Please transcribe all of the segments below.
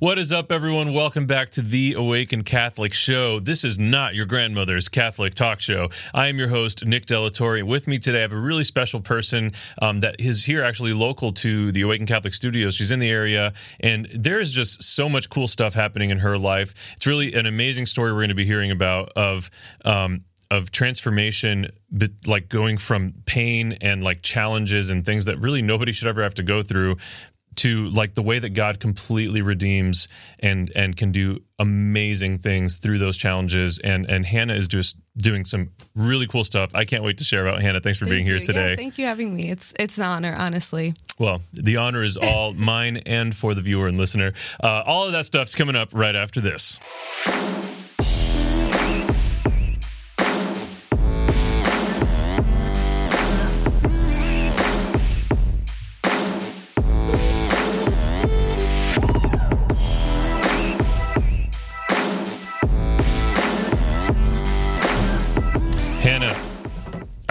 What is up, everyone? Welcome back to the Awaken Catholic Show. This is not your grandmother's Catholic talk show. I am your host, Nick De La Torre. With me today, I have a really special person um, that is here actually local to the Awaken Catholic Studios. She's in the area, and there's just so much cool stuff happening in her life. It's really an amazing story we're going to be hearing about of. Um, of transformation but like going from pain and like challenges and things that really nobody should ever have to go through to like the way that God completely redeems and and can do amazing things through those challenges and and Hannah is just doing some really cool stuff. I can't wait to share about Hannah. Thanks for Thank being here today. Yeah, thank you for having me. It's it's an honor, honestly. Well, the honor is all mine and for the viewer and listener. Uh, all of that stuff's coming up right after this.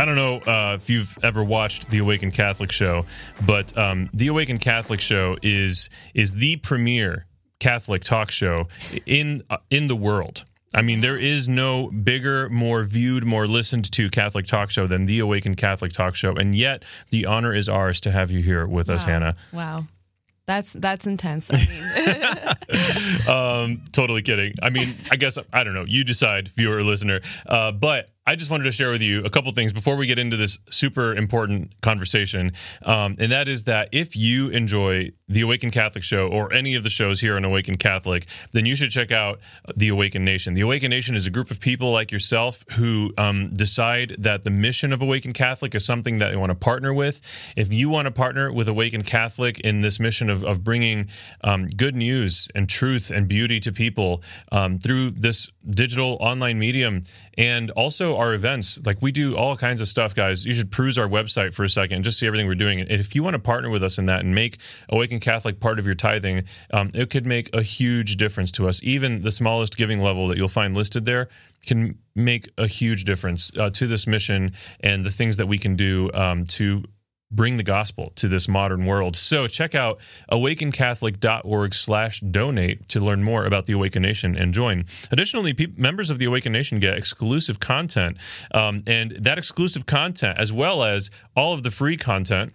Don't know uh, if you've ever watched the Awaken Catholic show, but um, the Awaken Catholic show is is the premier Catholic talk show in uh, in the world. I mean, there is no bigger, more viewed, more listened to Catholic talk show than the Awaken Catholic talk show, and yet the honor is ours to have you here with us, Hannah. Wow. That's that's intense. I mean, Um, totally kidding. I mean, I guess I don't know. You decide, viewer or listener. Uh, but I just wanted to share with you a couple things before we get into this super important conversation, um, and that is that if you enjoy the Awaken Catholic show or any of the shows here on Awaken Catholic, then you should check out the Awaken Nation. The Awaken Nation is a group of people like yourself who um, decide that the mission of Awaken Catholic is something that they want to partner with. If you want to partner with Awaken Catholic in this mission of, of bringing um, good news and truth and beauty to people um, through this digital online medium and also our events, like we do all kinds of stuff, guys. You should peruse our website for a second and just see everything we're doing. And if you want to partner with us in that and make Awaken Catholic part of your tithing, um, it could make a huge difference to us. Even the smallest giving level that you'll find listed there can make a huge difference uh, to this mission and the things that we can do um, to bring the gospel to this modern world. So check out awakencatholic.org slash donate to learn more about the Awaken Nation and join. Additionally, pe- members of the Awaken Nation get exclusive content, um, and that exclusive content, as well as all of the free content,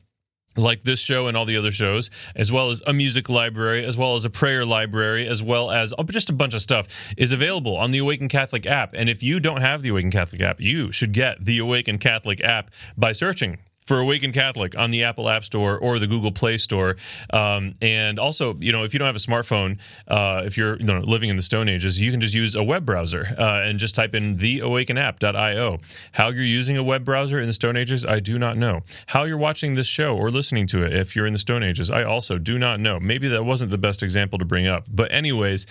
like this show and all the other shows, as well as a music library, as well as a prayer library, as well as just a bunch of stuff, is available on the Awaken Catholic app. And if you don't have the Awaken Catholic app, you should get the Awaken Catholic app by searching for Awaken Catholic on the Apple App Store or the Google Play Store. Um, and also, you know, if you don't have a smartphone, uh, if you're you know, living in the Stone Ages, you can just use a web browser uh, and just type in theawakenapp.io. How you're using a web browser in the Stone Ages, I do not know. How you're watching this show or listening to it, if you're in the Stone Ages, I also do not know. Maybe that wasn't the best example to bring up. But, anyways,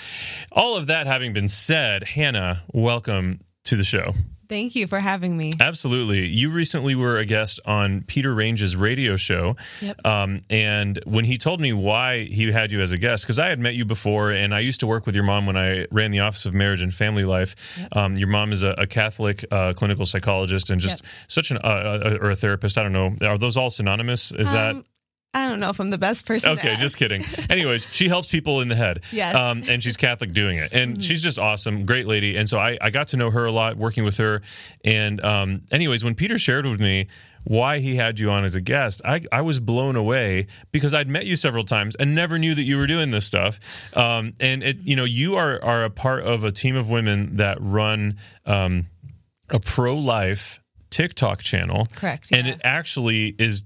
all of that having been said, Hannah, welcome to the show. Thank you for having me. Absolutely. You recently were a guest on Peter Range's radio show. Yep. Um, and when he told me why he had you as a guest, because I had met you before and I used to work with your mom when I ran the Office of Marriage and Family Life. Um, your mom is a, a Catholic uh, clinical psychologist and just Yep. such an, uh, uh, or a therapist. I don't know. Are those all synonymous? Is that? I don't know if I'm the best person. Okay, just kidding. Anyways, she helps people in the head. Yes. Um, and she's Catholic doing it. And she's just awesome, great lady. And so I, I got to know her a lot working with her. And um, anyways, when Peter shared with me why he had you on as a guest, I, I was blown away because I'd met you several times and never knew that you were doing this stuff. Um, and it, you know, you are are a part of a team of women that run um, a pro life TikTok channel. Correct, And it actually is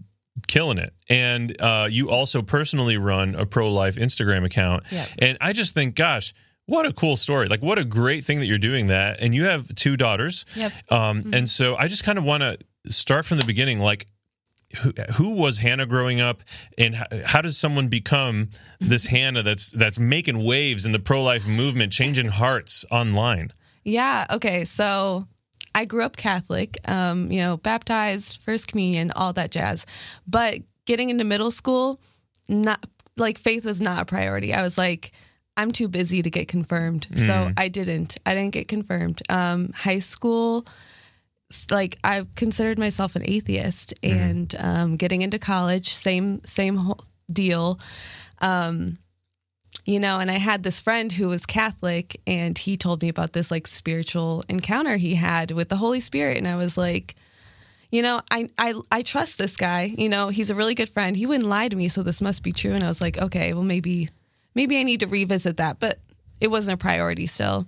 killing it. And uh, you also personally run a pro life Instagram account. Yep. And I just think, gosh, what a cool story. Like, what a great thing that you're doing that. And you have two daughters. Yep. Um, And so I just kind of want to start from the beginning. Like, who, who was Hannah growing up, and how, how does someone become this Hannah that's that's making waves in the pro life movement, changing hearts online? Yeah. Okay. So I grew up Catholic, um, you know, baptized, first communion, all that jazz. But getting into middle school, not like faith was not a priority. I was like, I'm too busy to get confirmed. So I didn't. I didn't get confirmed. Um, high school, like I considered myself an atheist, and um, getting into college, same same whole deal. Um, you know, and I had this friend who was Catholic and he told me about this like spiritual encounter he had with the Holy Spirit. And I was like, you know, I, I, I trust this guy. You know, he's a really good friend. He wouldn't lie to me, so this must be true. And I was like, okay, well, maybe, maybe I need to revisit that, but it wasn't a priority still.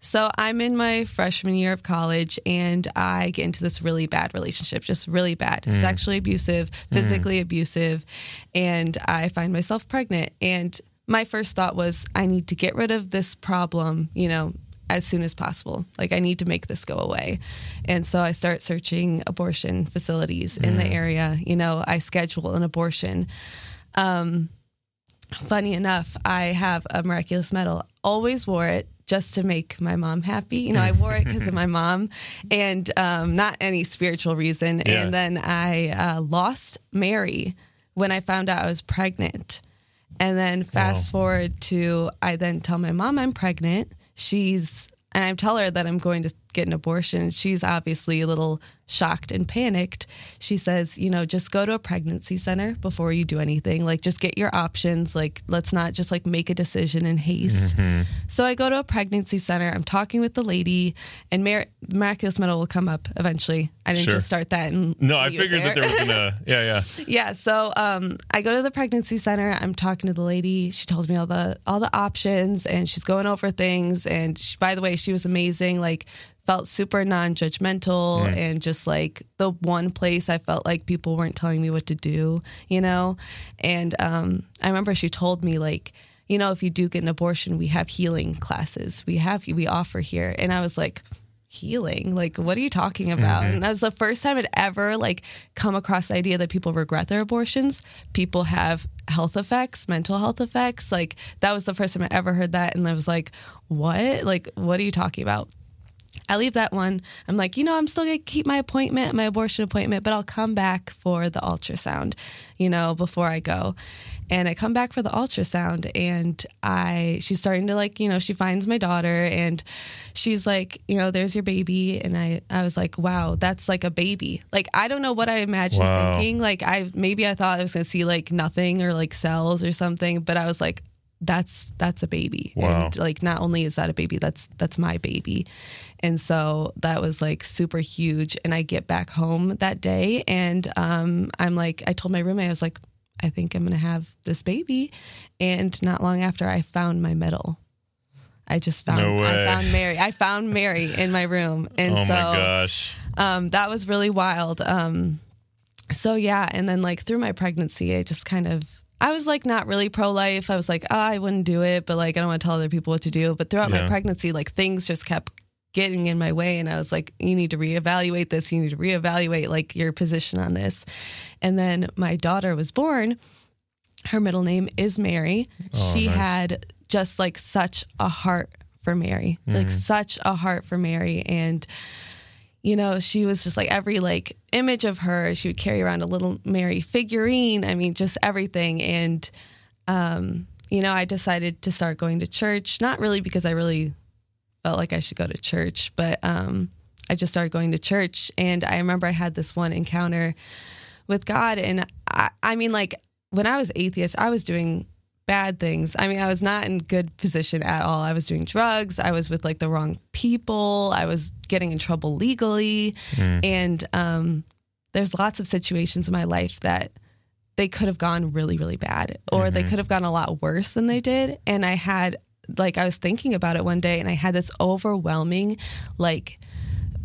So I'm in my freshman year of college and I get into this really bad relationship, just really bad, mm. sexually abusive, physically mm. abusive, and I find myself pregnant. And my first thought was, I need to get rid of this problem, you know, as soon as possible. Like, I need to make this go away. And so I start searching abortion facilities mm. in the mm. area. You know, I schedule an abortion. Um, funny enough, I have a miraculous medal. Always wore it just to make my mom happy. You know, I wore it because of my mom and um, not any spiritual reason. Yeah. And then I uh, lost Mary when I found out I was pregnant. And then fast forward to I then tell my mom I'm pregnant. She's and I tell her that I'm going to get an abortion. She's obviously a little shocked and panicked. She says, you know, just go to a pregnancy center before you do anything. Like, just get your options. Like, let's not just like make a decision in haste. Mm-hmm. So I go to a pregnancy center. I'm talking with the lady, and Miraculous Medal will come up eventually. I didn't sure. just start that. And no, I figured there. that there was gonna, yeah, yeah, yeah. So um, I go to the pregnancy center. I'm talking to the lady. She tells me all the all the options, and she's going over things. And she, by the way, she was amazing. Like felt super non-judgmental mm. and just like the one place I felt like people weren't telling me what to do, you know? And um, I remember she told me like, you know, if you do get an abortion, we have healing classes. We have we offer here. And I was like, healing like what are you talking about mm-hmm. and that was the first time i'd ever like come across the idea that people regret their abortions people have health effects mental health effects like that was the first time i ever heard that and i was like what like what are you talking about I leave that one. I'm like, you know, I'm still going to keep my appointment, my abortion appointment, but I'll come back for the ultrasound, you know, before I go. And I come back for the ultrasound and I she's starting to like, you know, she finds my daughter and she's like, you know, there's your baby and I I was like, wow, that's like a baby. Like I don't know what I imagined wow. thinking. Like I maybe I thought I was going to see like nothing or like cells or something, but I was like, that's that's a baby. Wow. and like not only is that a baby that's that's my baby. And so that was like super huge. And i get back home that day and um, i'm like i told my roommate i was like i think i'm gonna have this baby. And not long after i found my medal i just found no i found mary. I found mary in my room. And oh so my gosh. um, that was really wild. Um, so yeah. And then like through my pregnancy i just kind of I was like not really pro life. I was like, oh, I wouldn't do it, but like I don't want to tell other people what to do. But throughout yeah. my pregnancy, like things just kept getting in my way and I was like, you need to reevaluate this. You need to reevaluate like your position on this. And then my daughter was born. Her middle name is Mary. Oh, she nice. had just like such a heart for Mary. Mm. Like such a heart for Mary and you know, she was just like every like image of her, she would carry around a little Mary figurine. I mean, just everything. And, um, you know, I decided to start going to church, not really because I really felt like I should go to church, but um, I just started going to church. And I remember I had this one encounter with God. And I, I mean, like when I was atheist, I was doing bad things. I mean, I was not in good position at all. I was doing drugs. I was with like the wrong people. I was getting in trouble legally. Mm. And um, there's lots of situations in my life that they could have gone really, really bad, or mm-hmm. they could have gone a lot worse than they did. And I had, like, I was thinking about it one day and I had this overwhelming, like,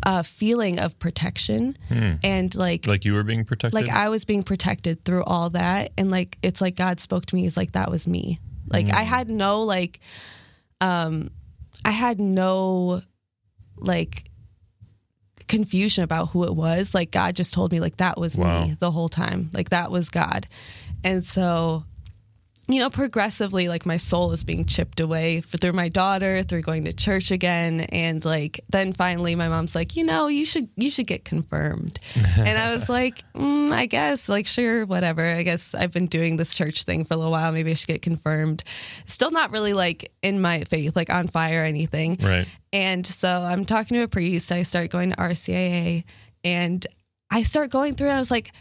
uh, feeling of protection hmm. and like like you were being protected like i was being protected through all that and like it's like god spoke to me he's like that was me like hmm. i had no like um i had no like confusion about who it was like god just told me like that was wow. me the whole time like that was god and so you know, progressively, like my soul is being chipped away through my daughter, through going to church again, and like then finally, my mom's like, you know, you should you should get confirmed, and I was like, mm, I guess, like sure, whatever. I guess I've been doing this church thing for a little while. Maybe I should get confirmed. Still not really like in my faith, like on fire or anything. Right. And so I'm talking to a priest. I start going to RCIA, and I start going through. And I was like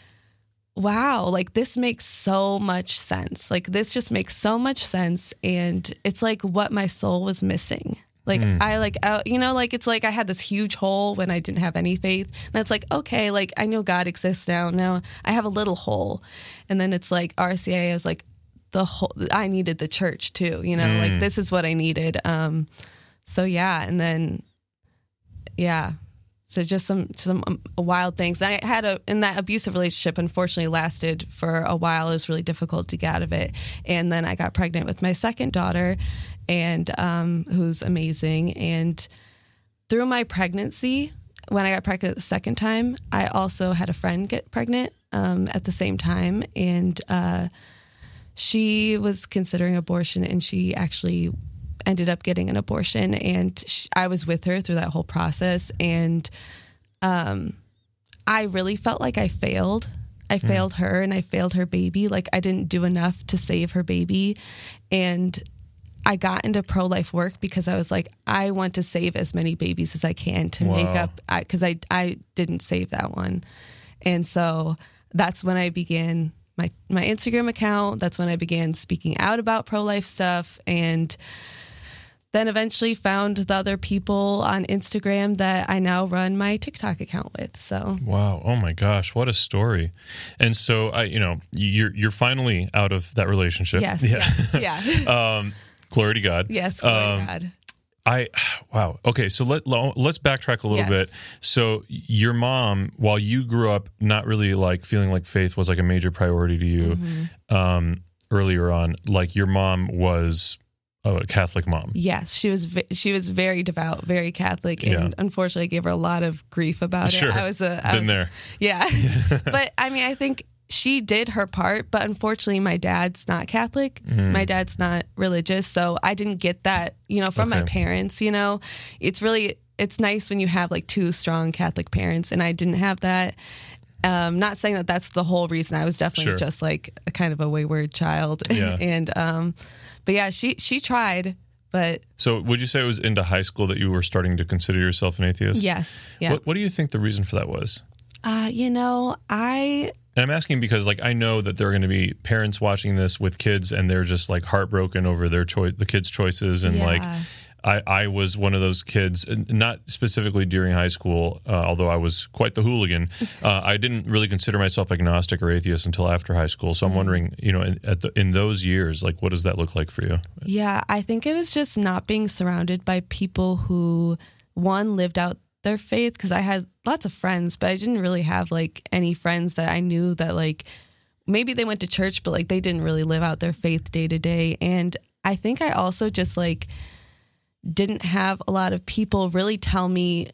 wow, like this makes so much sense. Like this just makes so much sense. And it's like what my soul was missing. Like I like uh, you know like it's like I had this huge hole when I didn't have any faith. And it's like okay, like I know God exists now. Now I have a little hole. And then it's like RCIA was like the whole I needed the church too, you know? Like this is what I needed. Um so yeah, and then yeah. So just some some um, wild things. I had a in that abusive relationship. Unfortunately, lasted for a while. It was really difficult to get out of it. And then I got pregnant with my second daughter, and um, who's amazing. And through my pregnancy, when I got pregnant the second time, I also had a friend get pregnant um, at the same time, and uh, she was considering abortion, and she actually ended up getting an abortion and sh I was with her through that whole process and um I really felt like I failed. I failed her and I failed her baby. Like I didn't do enough to save her baby and I got into pro life work because I was like I want to save as many babies as I can to make up cuz I I didn't save that one. And so that's when I began my my Instagram account. That's when I began speaking out about pro life stuff and then eventually found the other people on Instagram that I now run my TikTok account with. So Wow. Oh my gosh, what a story. And so I you know, you're you're finally out of that relationship. yes, Yeah. yeah, yeah. um glory to God. yes, glory to um, God. I wow. Okay, so let let's backtrack a little Yes. bit. So your mom, while you grew up not really like feeling like faith was like a major priority to you Mm-hmm. um earlier on, like your mom was a Catholic mom. Yes, she was she was very devout, very Catholic, and Yeah. unfortunately, I gave her a lot of grief about Sure. it. I was a I Been was- there. Yeah. but I mean, I think she did her part, but unfortunately, my dad's not Catholic. Mm. My dad's not religious. So I didn't get that, you know, from my parents. You know, it's really, it's nice when you have like two strong Catholic parents, and I didn't have that. Um, not saying that that's the whole reason. I was definitely Sure. just like a kind of a wayward child. Yeah. and, um, but yeah, she, she tried, but So would you say it was into high school that you were starting to consider yourself an atheist? yes. Yeah. What, what do you think the reason for that was? Uh, you know, I, And I'm asking because, like, I know that there are going to be parents watching this with kids, and they're just like heartbroken over their choice, the kids' choices, and Yeah. like, I, I was one of those kids, not specifically during high school, uh, although I was quite the hooligan. Uh, I didn't really consider myself agnostic or atheist until after high school. So I'm wondering, you know, in, at the, in those years, like, what does that look like for you? Yeah, I think it was just not being surrounded by people who one lived out their faith because I had lots of friends, but I didn't really have like any friends that I knew that like maybe they went to church, but like they didn't really live out their faith day to day. And I think I also just like didn't have a lot of people really tell me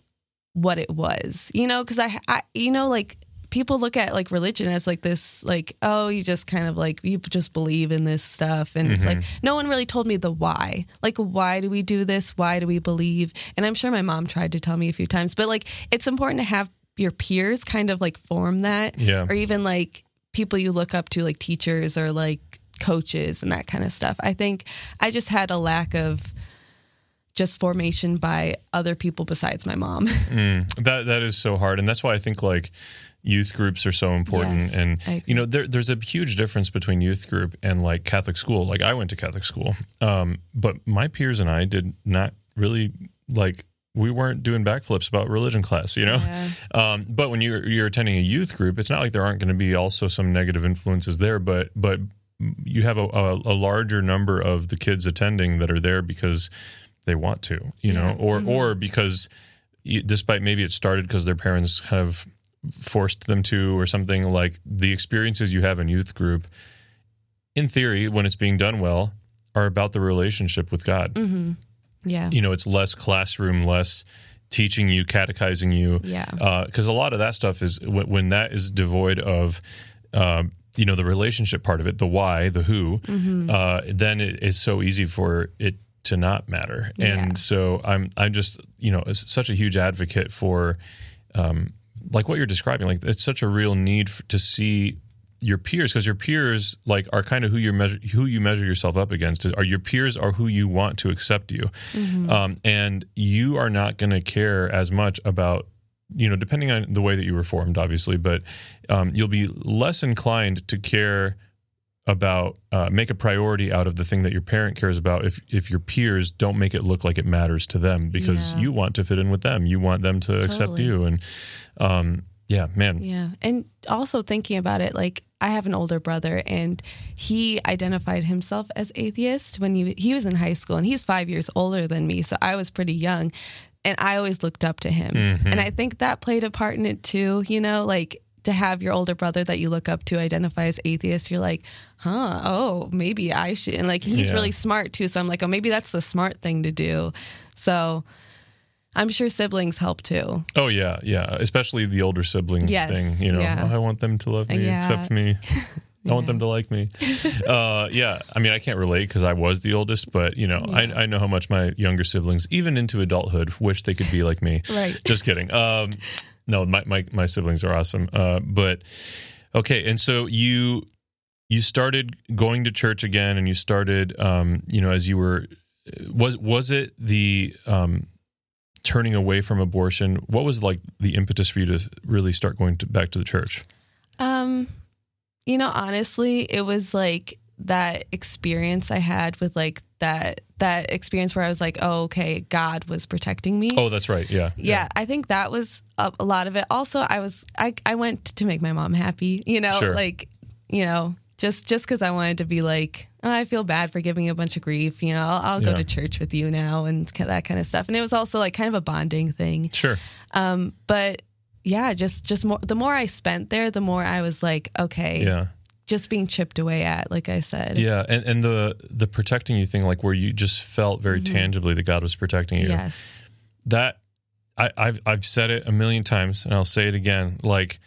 what it was, you know, because I, I, you know, like people look at like religion as like this, like, oh, you just kind of like, you just believe in this stuff. And it's like, mm-hmm. no one really told me the why. Like, why do we do this? Why do we believe? And I'm sure my mom tried to tell me a few times, but like, it's important to have your peers kind of like form that. Yeah. Or even like people you look up to, like teachers or like coaches and that kind of stuff. I think I just had a lack of just formation by other people besides my mom. That that is so hard, and that's why I think like youth groups are so important. Yes, and you know, there, there's a huge difference between youth group and like Catholic school. Like I went to Catholic school, um, but my peers and I did not really like. We weren't doing backflips about religion class, you know. Yeah. Um, but when you're you're attending a youth group, it's not like there aren't going to be also some negative influences there. But but you have a, a, a larger number of the kids attending that are there because they want to, you know, or or because despite maybe it started because their parents kind of forced them to or something like the experiences you have in youth group in theory when it's being done well are about the relationship with god Yeah. you know it's less classroom less teaching you catechizing you Yeah. because a lot of that stuff is when, when that is devoid of um, you know the relationship part of it the why the who Mm-hmm. uh, then it is so easy for it to not matter. Yeah. and so i'm i'm just you know such a huge advocate for um, like what you're describing like it's such a real need f to see your peers because your peers like are kind of who you measure who you measure yourself up against are your peers are who you want to accept you. Um, and you are not going to care as much about you know, depending on the way that you were formed, obviously, but um, you'll be less inclined to care about uh, make a priority out of the thing that your parent cares about if if your peers don't make it look like it matters to them because Yeah. you want to fit in with them you want them to accept you and um yeah man Yeah. And also thinking about it, like I have an older brother and he identified himself as atheist when he he was in high school and he's 5 years older than me, so I was pretty young and I always looked up to him. Mm-hmm. And I think that played a part in it too, you know, like to have your older brother that you look up to identify as atheist, you're like, huh, oh, maybe I should. And like, he's Yeah. really smart too. So I'm like, oh, maybe that's the smart thing to do. So I'm sure siblings help too. oh yeah yeah especially the older sibling Yes, thing you know yeah. Oh, i want them to love me Yeah. accept me I want them to like me. Uh, yeah, I mean, I can't relate because I was the oldest, but you know, I, I know how much my younger siblings, even into adulthood, wish they could be like me. Right. Just kidding. Um, no, my, my my siblings are awesome. Uh, but okay, and so you you started going to church again, and you started, um, you know, as you were was was it the um, turning away from abortion? What was like the impetus for you to really start going to, back to the church? Um, you know, honestly, it was like that experience I had with like that that experience where I was like, oh, okay, God was protecting me. Oh, that's right. Yeah. yeah, I think that was a, a lot of it. Also, I was I I went to make my mom happy. You know, Sure. like you know, just just because I wanted to be like, oh, I feel bad for giving you a bunch of grief. You know, I'll, I'll go to church with you now and that kind of stuff. And it was also like kind of a bonding thing. Sure. Um, but yeah, just just more. The more I spent there, the more I was like, okay, Yeah. just being chipped away at. Like I said, Yeah, and and the the protecting you thing, like where you just felt very mm-hmm. tangibly that God was protecting you. yes, That I, I've I've said it a million times, and I'll say it again. Like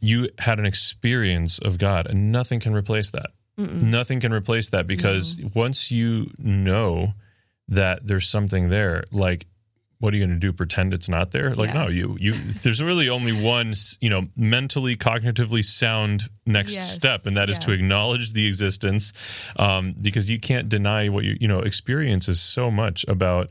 you had an experience of God, and nothing can replace that. Nothing can replace that because once you know that there's something there, like. What are you going to do? Pretend it's not there? Like Yeah. no, you you. There's really only one, you know, mentally, cognitively sound next Yes. step, and that is Yeah. to acknowledge the existence, um, because you can't deny what you you know. Experience is so much about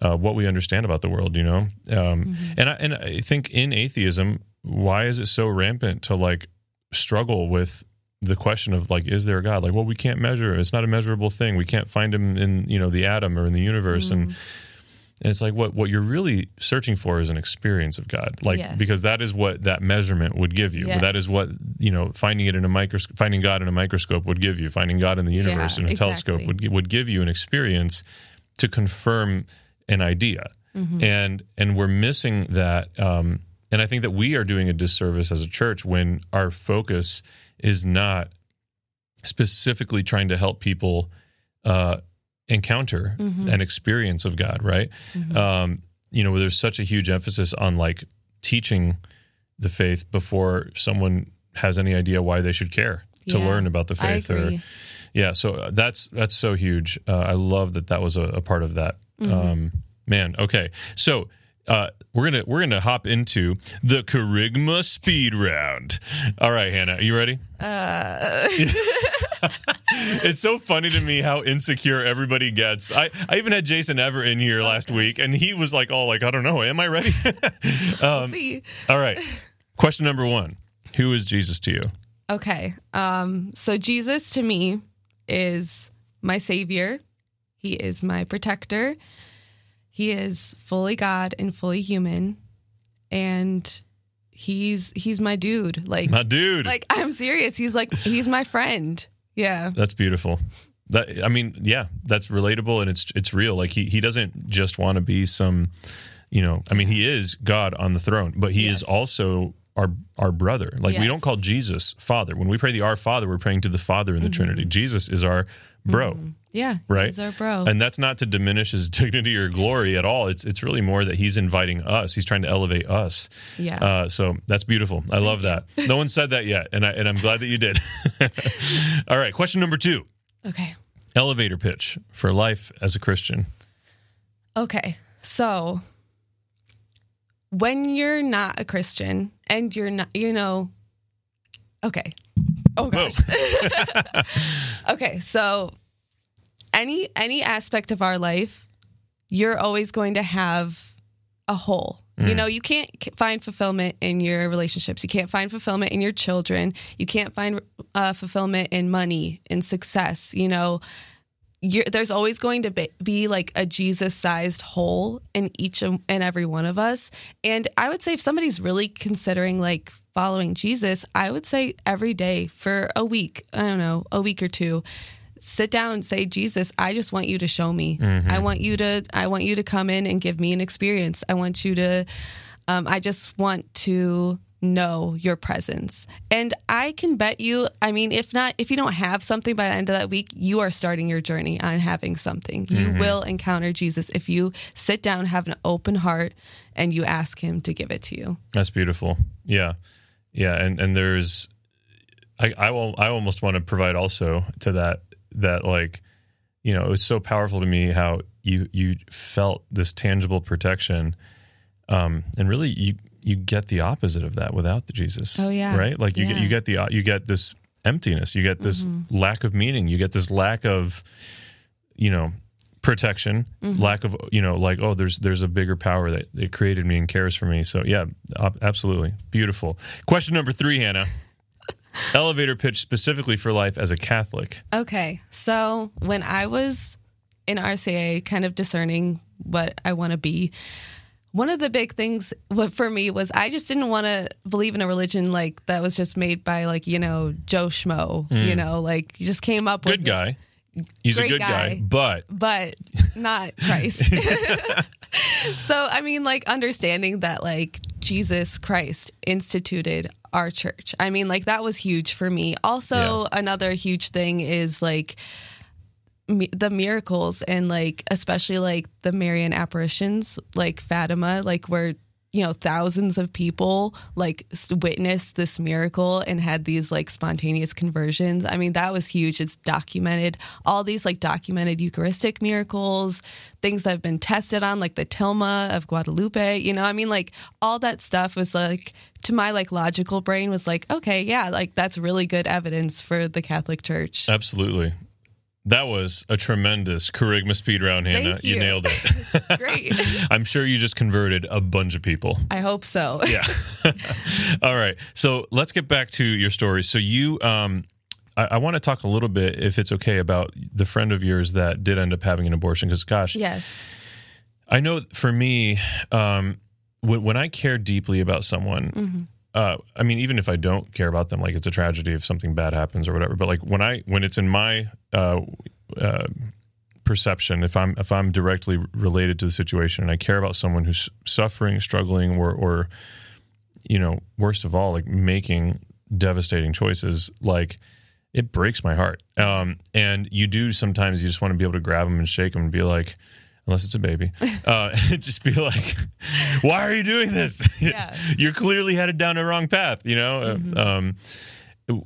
uh, what we understand about the world, you know. Um, And I and I think in atheism, why is it so rampant to like struggle with the question of like, is there a God? Like, well, we can't measure. Him. It's not a measurable thing. We can't find him in you know the atom or in the universe, and and it's like what what you're really searching for is an experience of God, like Yes. because that is what that measurement would give you. That is what you know, finding it in a microscope, finding God in a microscope would give you. Finding God in the universe in a telescope would would give you an experience to confirm an idea, and and we're missing that. Um, and I think that we are doing a disservice as a church when our focus is not specifically trying to help people uh, encounter and experience of God, right? Um, you know, there's such a huge emphasis on like teaching the faith before someone has any idea why they should care to Yeah, learn about the faith or yeah so uh, that's that's so huge uh, i love that that was a, a part of that Mm-hmm. um man okay so uh, we're gonna we're gonna hop into the Kerygma speed round. All right, Hannah, are you ready? Uh. it's so funny to me how insecure everybody gets. I, I even had Jason Evert in here last week, and he was like, "all like, I don't know, am I ready?" um, see. all right, question number one: Who is Jesus to you? Okay. Um, so Jesus to me is my savior. He is my protector. He is fully God and fully human. And he's he's my dude. Like My dude. like I'm serious. He's like he's my friend. Yeah. That's beautiful. That I mean, yeah, that's relatable and it's it's real. Like he he doesn't just want to be some, you know, I mean, he is God on the throne, but he is also our our brother. Like we don't call Jesus Father. When we pray the Our Father, we're praying to the Father in the Mm-hmm. Trinity. Jesus is our bro. Yeah. Right. He's our bro. And that's not to diminish his dignity or glory at all. It's it's really more that he's inviting us. He's trying to elevate us. yeah. Uh, so that's beautiful. I love that. No one said that yet, and I and I'm glad that you did. all right, question number two: okay. elevator pitch for life as a Christian. Okay. So when you're not a Christian and you're not, you know, okay. Oh gosh. okay. So any any aspect of our life, you're always going to have a hole You know, you can't find fulfillment in your relationships. You can't find fulfillment in your children. You can't find uh, fulfillment in money, in success. You know, there's always going to be, be like a Jesus sized hole in each and every one of us. And I would say if somebody's really considering like following Jesus, I would say every day for a week, I don't know, a week or two, sit down and say jesus i just want you to show me. I want you to i want you to come in and give me an experience. I want you to um, i just want to know your presence. And i can bet you i mean if not if you don't have something by the end of that week you are starting your journey on having something. You will encounter jesus if you sit down have an open heart and you ask him to give it to you. That's beautiful. Yeah, yeah, and and there's, I I will I almost want to provide also to that that like, you know, it was so powerful to me how you you felt this tangible protection, um, and really you you get the opposite of that without the Jesus. Oh, yeah. right. Like you get you get the you get this emptiness. You get this mm-hmm. lack of meaning. You get this lack of, you know. protection mm-hmm. lack of you know like oh there's there's a bigger power that, that created me and cares for me so yeah ab- absolutely beautiful question number three hannah elevator pitch specifically for life as a catholic Okay. So when I was in RCIA, kind of discerning what I want to be, one of the big things for me was I just didn't want to believe in a religion like that was just made by like, you know, Joe Schmo, you mm. know, like you just came up good with good guy mm, he's a good guy. guy. but but not Christ. so I mean like understanding that like Jesus Christ instituted our church. I mean like that was huge for me. Also another huge thing is like the miracles and like especially like the Marian apparitions like Fatima like where you know thousands of people like witnessed this miracle and had these like spontaneous conversions. I mean that was huge. It's documented. All these like documented eucharistic miracles things that have been tested on like the tilma of guadalupe you know? I mean like all that stuff was like to my like logical brain was like okay yeah like that's really good evidence for the catholic church. Absolutely that was a tremendous Kerygma speed round hannah Thank you. nailed it great i'm sure you just converted a bunch of people i hope so yeah. All right. So let's get back to your story. So you, um, I, I want to talk a little bit, if it's okay, about the friend of yours that did end up having an abortion. Because, gosh, yes I know for me, um, when, when I care deeply about someone, uh, I mean, even if I don't care about them, like it's a tragedy if something bad happens or whatever. But like when I when it's in my uh, uh, perception, if I'm if I'm directly related to the situation and I care about someone who's suffering, struggling, or or you know, worst of all, like making devastating choices, like it breaks my heart. Um, and you do sometimes you just want to be able to grab them and shake them and be like, unless it's a baby, uh, just be like, why are you doing this? Yeah. You're clearly headed down a wrong path, you know? Um,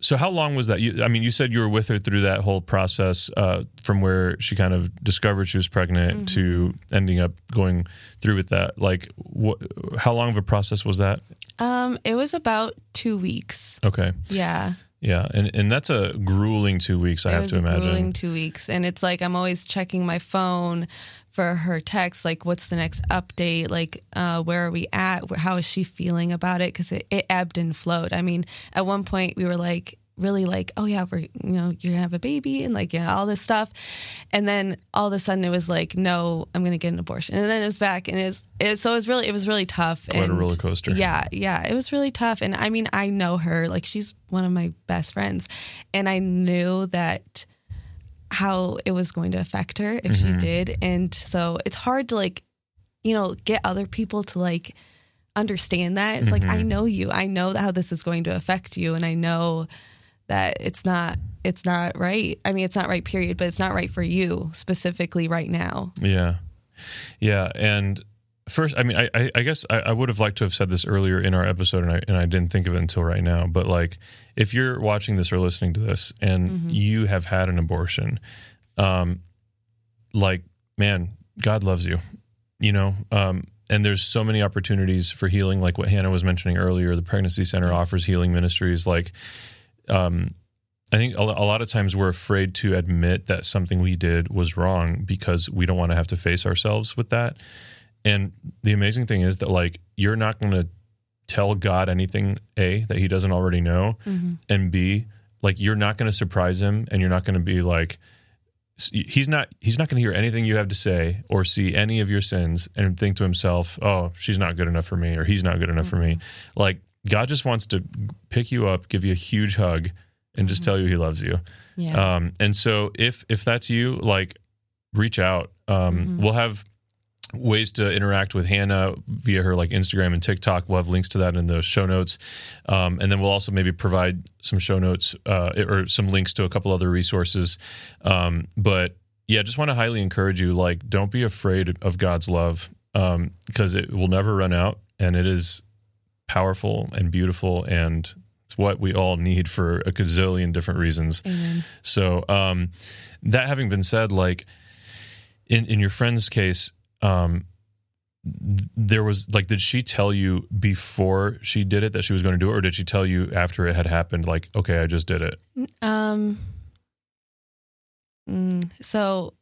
so how long was that? You, I mean, you said you were with her through that whole process uh, from where she kind of discovered she was pregnant to ending up going through with that. Like, what? How long of a process was that? um it was about two weeks Okay, yeah yeah, and and that's a grueling two weeks. I it have to imagine. grueling two weeks and it's like i'm always checking my phone for her text like what's the next update like uh, where are we at how is she feeling about it because it, it ebbed and flowed i mean at one point we were like really like oh yeah we're you know you're gonna have a baby and like know, all this stuff. And then all of a sudden it was like no i'm gonna get an abortion. And then it was back and it's it, so it was really it was really tough. Quite a roller coaster. yeah yeah it was really tough. And i mean i know her like she's one of my best friends. And i knew that how it was going to affect her if Mm-hmm. she did. And so it's hard to like you know get other people to like understand that. It's like Mm-hmm. i know you. I know how this is going to affect you. And i know that it's not it's not right i mean it's not right period but it's not right for you specifically right now Yeah, yeah, and first, I mean, I, I, I guess I, I would have liked to have said this earlier in our episode, and I and I didn't think of it until right now. But like, if you're watching this or listening to this, and you have had an abortion, um, like, man, God loves you, you know. Um, and there's so many opportunities for healing, like what Hannah was mentioning earlier. The pregnancy center Yes. offers healing ministries, like. Um, I think a a lot of times we're afraid to admit that something we did was wrong because we don't want to have to face ourselves with that. and the amazing thing is that like you're not going to tell God anything a that He doesn't already know, Mm-hmm. and b like you're not going to surprise Him, and you're not going to be like he's not he's not going to hear anything you have to say or see any of your sins and think to himself oh she's not good enough for me or he's not good enough for me like god just wants to pick you up give you a huge hug and just tell you he loves you Yeah. um, and so if if that's you, like reach out. Um, We'll have ways to interact with Hannah via her like Instagram and TikTok. We'll have links to that in the show notes, um, and then we'll also maybe provide some show notes uh, or some links to a couple other resources. Um, but yeah, just want to highly encourage you. Like, don't be afraid of God's love because it will never run out, and it is powerful and beautiful and. It's what we all need for a gazillion different reasons. Amen. So, um, that having been said, like in in your friend's case, um, there was like, did she tell you before she did it that she was going to do it, or did she tell you after it had happened? Like, okay, I just did it. Um. mm, so,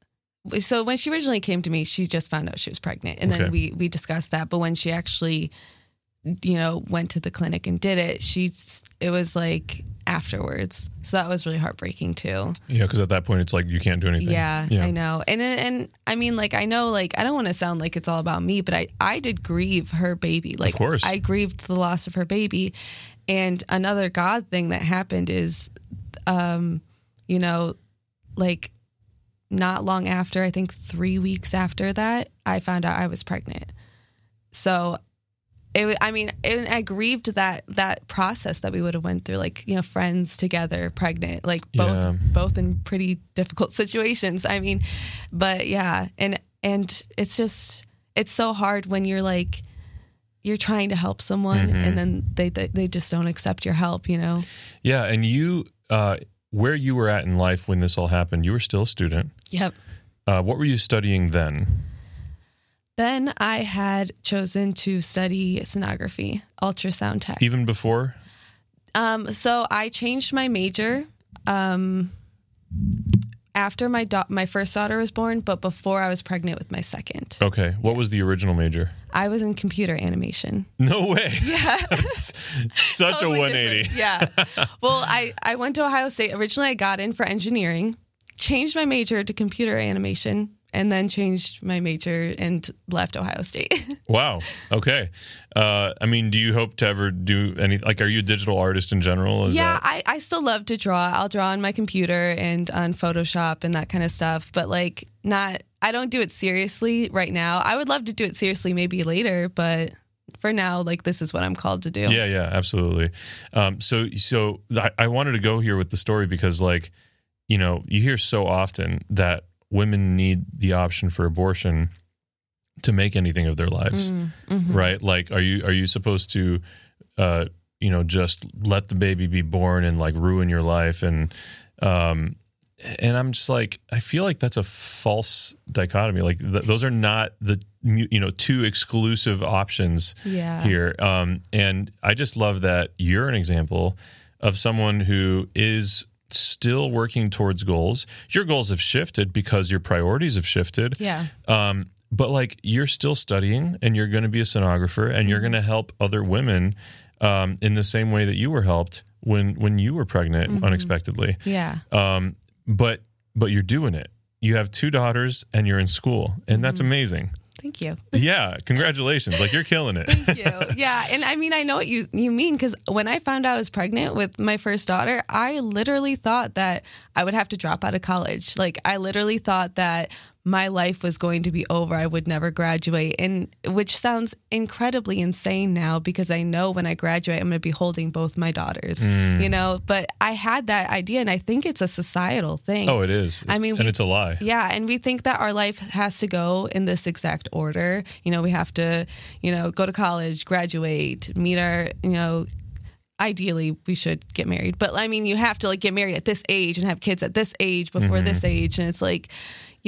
so when she originally came to me, she just found out she was pregnant, and Okay. then we we discussed that. But when she actually, you know, went to the clinic and did it, she's it was like afterwards. So that was really heartbreaking too. Yeah, because at that point, it's like you can't do anything. Yeah, yeah, I know. And and I mean like I know like I don't want to sound like it's all about me, but I I did grieve her baby. Like of course. I grieved the loss of her baby. And another God thing that happened is um you know like not long after, I think 3 weeks after that, I found out I was pregnant. So it, I mean, it, I grieved that that process that we would have went through, like you know, friends together, pregnant, like both Yeah. both in pretty difficult situations. I mean, but yeah, and and it's just it's so hard when you're like you're trying to help someone Mm-hmm. and then they, they they just don't accept your help. You know? yeah. And you, uh, where you were at in life when this all happened, you were still a student. Yep. Uh, what were you studying then? Then I had chosen to study sonography, ultrasound tech. Even before? Um, so I changed my major um, after my da- my first daughter was born, but before I was pregnant with my second. Okay. What was the original major? I was in computer animation. No way. Yeah. Such Totally a 180. different. Yeah. Well, I, I went to Ohio State. Originally, I got in for engineering, changed my major to computer animation, and then changed my major and left Ohio State. Wow. Okay. Uh, I mean, do you hope to ever do any? Like, are you a digital artist in general? Is yeah, that- I, I still love to draw. I'll draw on my computer and on Photoshop and that kind of stuff, but like not, I don't do it seriously right now. I would love to do it seriously maybe later, but for now, like this is what I'm called to do. Yeah, yeah, absolutely. Um, so, so I, I wanted to go here with the story because, like, you know, you hear so often that women need the option for abortion to make anything of their lives, Mhm. right? Like, are you are you supposed to, uh, you know, just let the baby be born and like ruin your life and, um, and I'm just like, I feel like that's a false dichotomy. Like, th- those are not the you know two exclusive options Yeah. here. Um, and I just love that you're an example of someone who is still working towards goals. Your goals have shifted because your priorities have shifted. Yeah. Um, but like you're still studying and you're going to be a sonographer and you're going to help other women um, in the same way that you were helped when when you were pregnant unexpectedly. Yeah. Um, but but you're doing it. You have two daughters and you're in school, and that's amazing. Thank you. Yeah, congratulations! Like you're killing it. Thank you. Yeah, and I mean, I know what you you mean because when I found out I was pregnant with my first daughter, I literally thought that I would have to drop out of college. Like, I literally thought that my life was going to be over. I would never graduate, and which sounds incredibly insane now because I know when I graduate, I'm going to be holding both my daughters. Mm. You know, but I had that idea, and I think it's a societal thing. Oh, it is. I mean, and we- it's a lie. Yeah, and we think that our life has to go in this exact order. You know, we have to, you know, go to college, graduate, meet our, you know, ideally we should get married. But I mean, you have to like get married at this age and have kids at this age before this age and it's like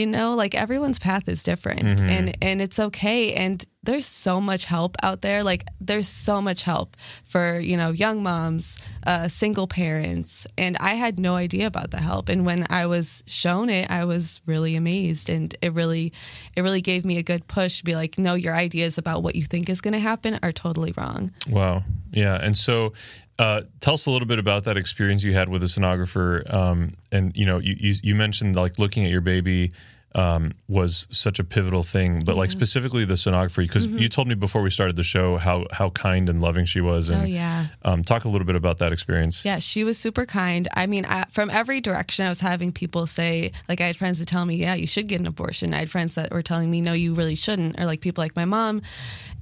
you know, like everyone's path is different Mm-hmm. and and it's okay and there's so much help out there. Like there's so much help for, you know, young moms, uh, single parents, and I had no idea about the help and when I was shown it, I was really amazed and it really it really gave me a good push to be like, no, your ideas about what you think is going to happen are totally wrong. Wow. Yeah. And so, uh, tell us a little bit about that experience you had with a sonographer. Um, and you know, you, you you mentioned like looking at your baby um, was such a pivotal thing, but like specifically the sonographer, because Mm-hmm. you told me before we started the show how how kind and loving she was. And Oh, yeah. um, talk a little bit about that experience. Yeah, she was super kind. I mean, I, from every direction, I was having people say, like, I had friends that tell me, yeah, you should get an abortion. I had friends that were telling me, no, you really shouldn't, or like people like my mom.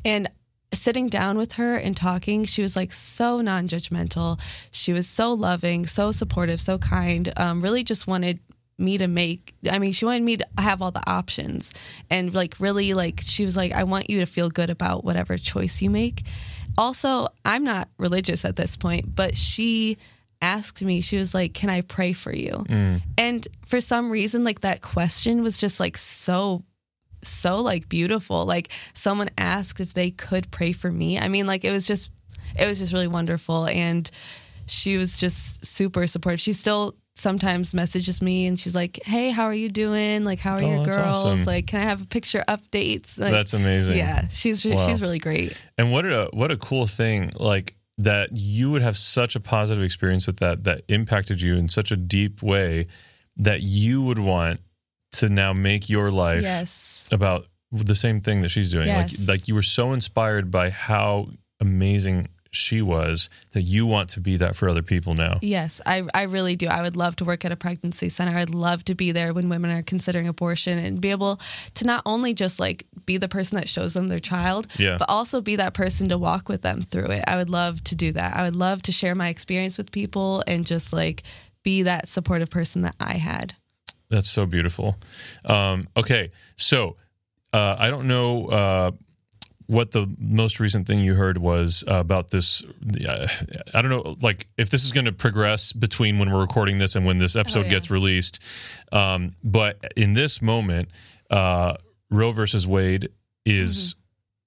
And sitting down with her and talking, she was like so non judgmental. She was so loving, so supportive, so kind. Um, really just wanted me to make i mean she wanted me to have all the options and like really like she was like i want you to feel good about whatever choice you make also i'm not religious at this point but she asked me she was like can i pray for you and for some reason like that question was just like so so like beautiful. Like someone asked if they could pray for me. I mean like it was just it was just really wonderful. And she was just super supportive. She still sometimes messages me and she's like hey how are you doing? Like how are Oh, your girls? awesome. like can i have a picture updates? Like, That's amazing. yeah she's Wow. she's really great. And what a what a cool thing like that you would have such a positive experience with that that impacted you in such a deep way that you would want to now make your life yes about the same thing that she's doing. Yes. Like like you were so inspired by how amazing she was that you want to be that for other people now. Yes, I, I really do. I would love to work at a pregnancy center. I'd love to be there when women are considering abortion and be able to not only just like be the person that shows them their child, Yeah. but also be that person to walk with them through it. I would love to do that. I would love to share my experience with people and just like be that supportive person that I had. That's so beautiful. Um, okay, so uh, I don't know uh, what the most recent thing you heard was uh, about this. Uh, I don't know, like if this is going to progress between when we're recording this and when this episode yeah. gets released. Um, but in this moment, uh, Roe versus Wade is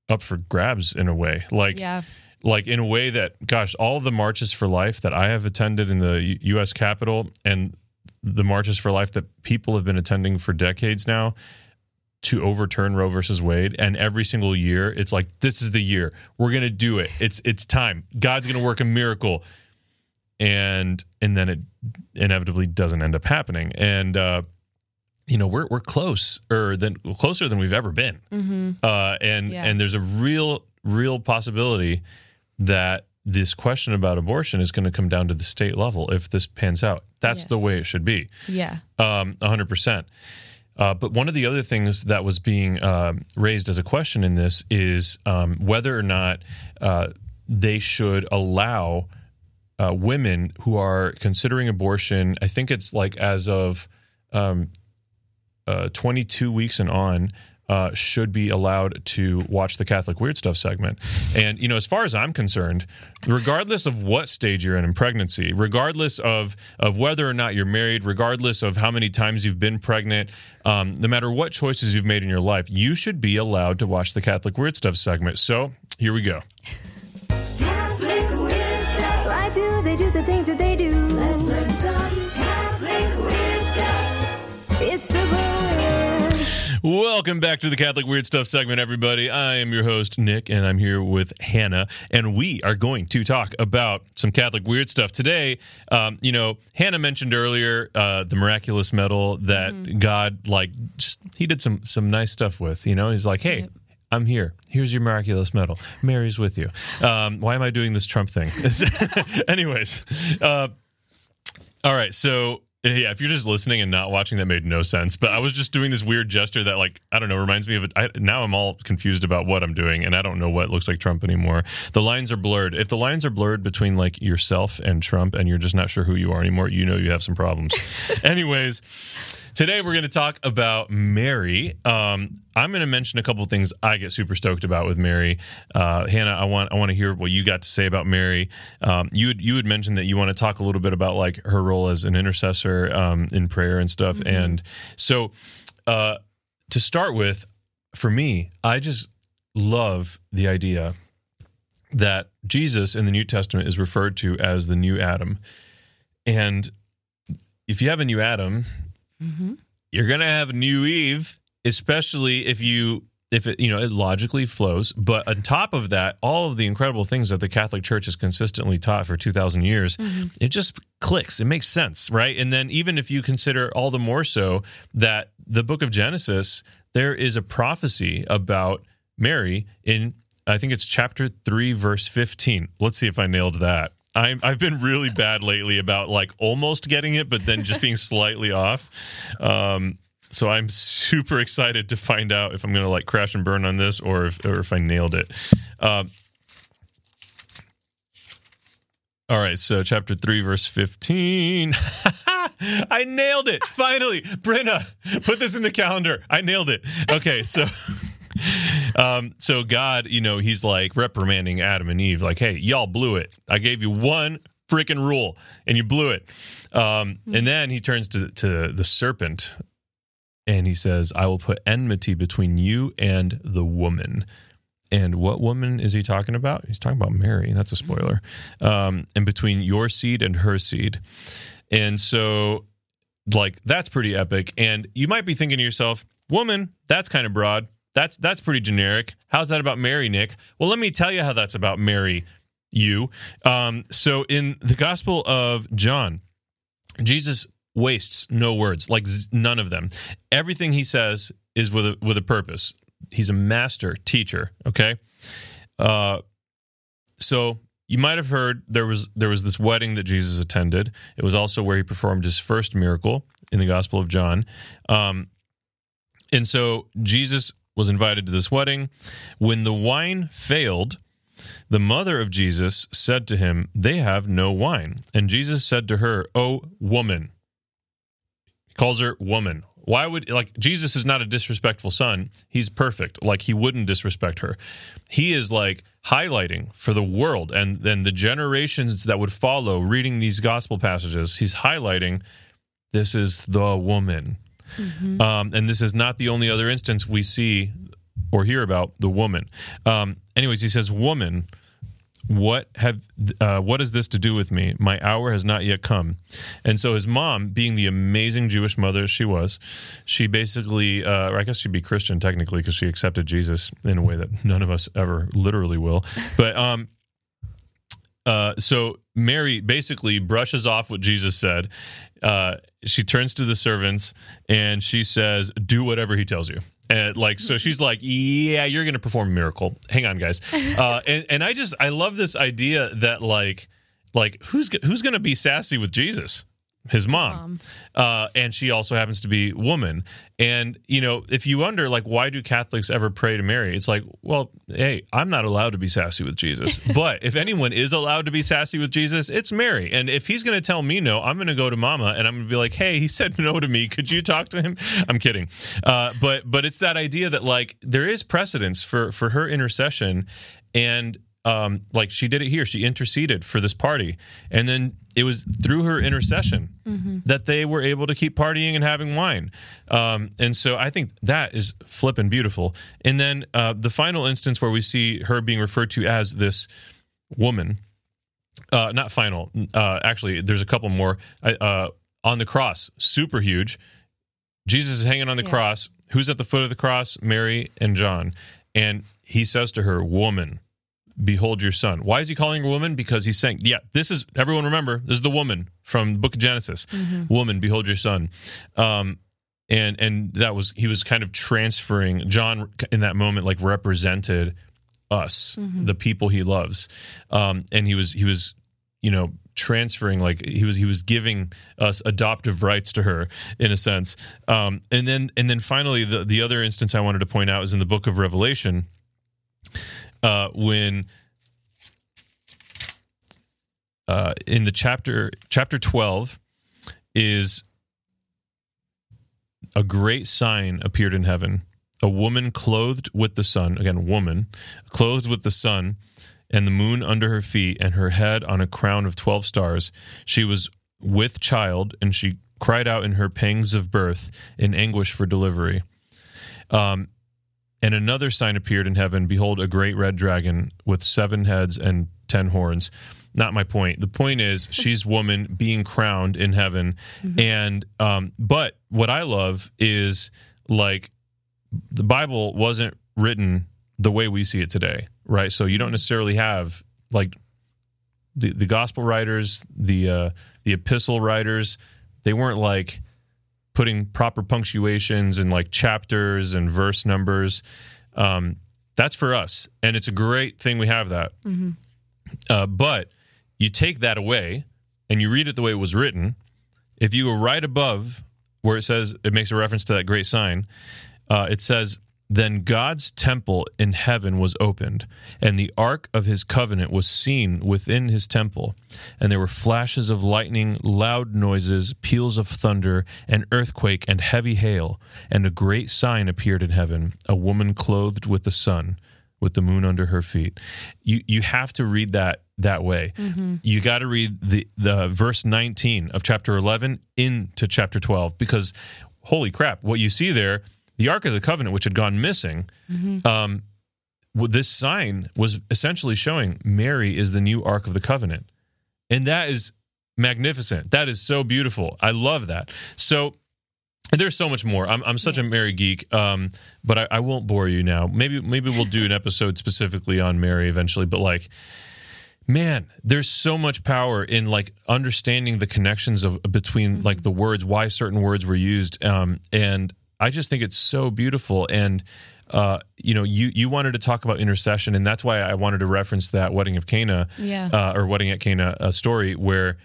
up for grabs in a way. Like, Yeah. like in a way that gosh all the marches for life that i have attended in the U- us capitol and the marches for life that people have been attending for decades now to overturn roe versus wade. And every single year it's like this is the year. We're going to do it. It's it's time. God's going to work a miracle. And and then it inevitably doesn't end up happening. And uh you know we're we're close or than closer than we've ever been. Uh, and Yeah. and there's a real real possibility that this question about abortion is going to come down to the state level if this pans out. That's the way it should be, Yeah. um, 100%. Uh, but one of the other things that was being um, raised as a question in this is um, whether or not uh, they should allow uh, women who are considering abortion. I think it's like as of um, uh, 22 weeks and on. Uh, should be allowed to watch the Catholic Weird Stuff segment. And, you know, as far as I'm concerned, regardless of what stage you're in in pregnancy, regardless of, of whether or not you're married, regardless of how many times you've been pregnant, um, no matter what choices you've made in your life, you should be allowed to watch the Catholic Weird Stuff segment. So here we go. Catholic weird stuff. Do they do the things that they Welcome back to the Catholic Weird Stuff segment, everybody. I am your host, Nick, and I'm here with Hannah, and we are going to talk about some Catholic weird stuff today. Um, you know, Hannah mentioned earlier uh, the miraculous medal that God, like, just he did some some nice stuff with. You know, he's like, hey. I'm here. Here's your miraculous medal. Mary's with you. Um, why am I doing this Trump thing? Anyways, uh, all right. So yeah, if you're just listening and not watching, that made no sense. But I was just doing this weird gesture that, like, I don't know, reminds me of it. I, now I'm all confused about what I'm doing, and I don't know what looks like Trump anymore. The lines are blurred. If the lines are blurred between like yourself and Trump, and you're just not sure who you are anymore, you know you have some problems. Anyways, today we're going to talk about Mary. Um, I'm going to mention a couple of things I get super stoked about with Mary. Uh, Hannah, I want I want to hear what you got to say about Mary. Um, you had, you had mentioned that you want to talk a little bit about like her role as an intercessor um, in prayer and stuff. And so, uh, to start with, for me, I just love the idea that Jesus in the New Testament is referred to as the new Adam. And if you have a new Adam, you're going to have a new Eve, especially if you if it you know it logically flows. But on top of that all of the incredible things that the catholic church has consistently taught for 2000 years it just clicks. It makes sense right? And then even if you consider all the more so that the book of genesis there is a prophecy about mary in i think it's chapter 3 verse 15 let's see if i nailed that. I'm, I've been really bad lately about like almost getting it, but then just being slightly off. Um, so I'm super excited to find out if I'm going to like crash and burn on this or if, or if I nailed it. Um, all right, so chapter 3, verse 15. I nailed it. Finally. Brenna, put this in the calendar. I nailed it. Okay, so um so God, you know, he's like reprimanding Adam and Eve like, "Hey, y'all blew it. I gave you one freaking rule and you blew it." Um and then he turns to to the serpent and he says, "I will put enmity between you and the woman." And what woman is he talking about? He's talking about Mary. That's a spoiler. Um, and between your seed and her seed. And so, like, that's pretty epic. And you might be thinking to yourself, woman, that's kind of broad. That's that's pretty generic. How's that about Mary, Nick? Well, let me tell you how that's about Mary, you. Um, so in the Gospel of John, Jesus wastes no words, like z- none of them. Everything he says is with a, with a purpose. He's a master teacher. Okay, uh, so you might have heard there was there was this wedding that Jesus attended. It was also where he performed his first miracle in the Gospel of John. Um, and so Jesus was invited to this wedding. When the wine failed, the mother of Jesus said to him, They have no wine. And Jesus said to her, Oh, woman. Calls her woman. Why would, like, Jesus is not a disrespectful son. He's perfect. Like, he wouldn't disrespect her. He is like highlighting for the world and then the generations that would follow reading these gospel passages. He's highlighting this is the woman. Um, and this is not the only other instance we see or hear about the woman. Um, anyways, he says, "Woman, what have uh, what is this to do with me? My hour has not yet come." And so his mom, being the amazing Jewish mother she was, she basically, uh, or I guess she'd be Christian technically because she accepted Jesus in a way that none of us ever literally will. But um, uh, so Mary basically brushes off what Jesus said. Uh, she turns to the servants and she says, "Do whatever he tells you." And like, so she's like, "Yeah, you're going to perform a miracle." Hang on, guys. Uh, and and I just I love this idea that like like who's who's going to be sassy with Jesus? His mom, Uh, and she also happens to be woman. And you know, if you wonder like why do Catholics ever pray to Mary? It's like, well, hey, I'm not allowed to be sassy with Jesus, but if anyone is allowed to be sassy with Jesus, it's Mary. And if he's going to tell me no, I'm going to go to Mama and I'm going to be like, hey, he said no to me. Could you talk to him? I'm kidding, uh, but but it's that idea that like there is precedence for for her intercession, and um, like she did it here. She interceded for this party, and then it was through her intercession that they were able to keep partying and having wine. Um, and so I think that is flippin' beautiful. And then uh, the final instance where we see her being referred to as this woman, uh, not final. Uh, actually, there's a couple more uh, on the cross. Super huge. Jesus is hanging on the Yes. cross. Who's at the foot of the cross? Mary and John. And he says to her, "Woman." Behold your son. Why is he calling her woman? Because he's saying, yeah, this is everyone remember, this is the woman from the book of Genesis. Woman, behold your son. Um and and that was he was kind of transferring John in that moment like represented us, the people he loves. Um and he was he was you know transferring like he was he was giving us adoptive rights to her in a sense um and then and then finally the the other instance i wanted to point out is in the book of revelation uh, when uh, in the chapter chapter 12 is a great sign appeared in heaven a woman clothed with the sun again woman clothed with the sun and the moon under her feet and her head on a crown of 12 stars she was with child and she cried out in her pangs of birth in anguish for delivery. Um, and another sign appeared in heaven Behold, a great red dragon with seven heads and ten horns. Not my point. The point is, she's woman being crowned in heaven. And, um, but what I love is like the Bible wasn't written the way we see it today, right? So you don't necessarily have like the, the gospel writers, the uh, the epistle writers, they weren't like putting proper punctuations and like chapters and verse numbers. Um, that's for us, and it's a great thing we have that. Uh, but you take that away and you read it the way it was written. If you go right above where it says it makes a reference to that great sign, uh, it says, Then God's temple in heaven was opened, and the ark of his covenant was seen within his temple. And there were flashes of lightning, loud noises, peals of thunder, an earthquake, and heavy hail. And a great sign appeared in heaven a woman clothed with the sun. With the moon under her feet, you you have to read that that way. Mm-hmm. You got to read the the verse nineteen of chapter eleven into chapter twelve because holy crap, what you see there, the Ark of the Covenant, which had gone missing, um, this sign was essentially showing Mary is the new Ark of the Covenant. And that is magnificent. That is so beautiful. I love that. So there's so much more. I'm, I'm such a Mary geek, um, but I, I won't bore you now. Maybe maybe we'll do an episode specifically on Mary eventually. But like, man, there's so much power in like understanding the connections of between like the words, why certain words were used, um, and I just think it's so beautiful. And uh, you know, you you wanted to talk about intercession, and that's why I wanted to reference that wedding of Cana, Yeah. uh, or wedding at Cana uh, story where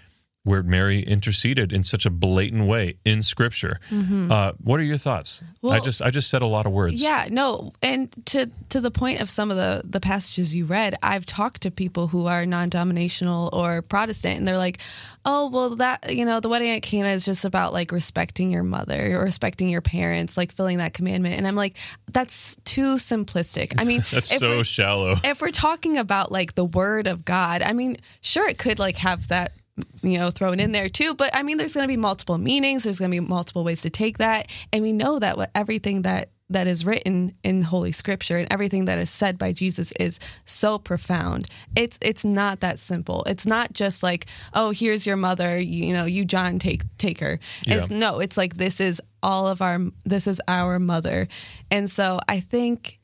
where Mary interceded in such a blatant way in Scripture. Uh, what are your thoughts? I Mm-hmm. Just I just said a lot of words. Yeah, no, and to to the point of some of the the passages you read, I've talked to people who are non-denominational or Protestant, and they're like, "Oh, well, that you know, the wedding at Cana is just about like respecting your mother or respecting your parents, like filling that commandment." And I'm like, "That's too simplistic." I mean, That's so shallow. if we're talking about like the word of God, I mean, sure, it could like have that, you know, thrown in there too. But I mean, there's going to be multiple meanings. There's going to be multiple ways to take that, and we know that what everything that that is written in Holy Scripture and everything that is said by Jesus is so profound. It's it's not that simple. It's not just like, oh, here's your mother. You, you know, you John take take her. It's Yeah. no. It's like this is all of our. This is our mother, and so I think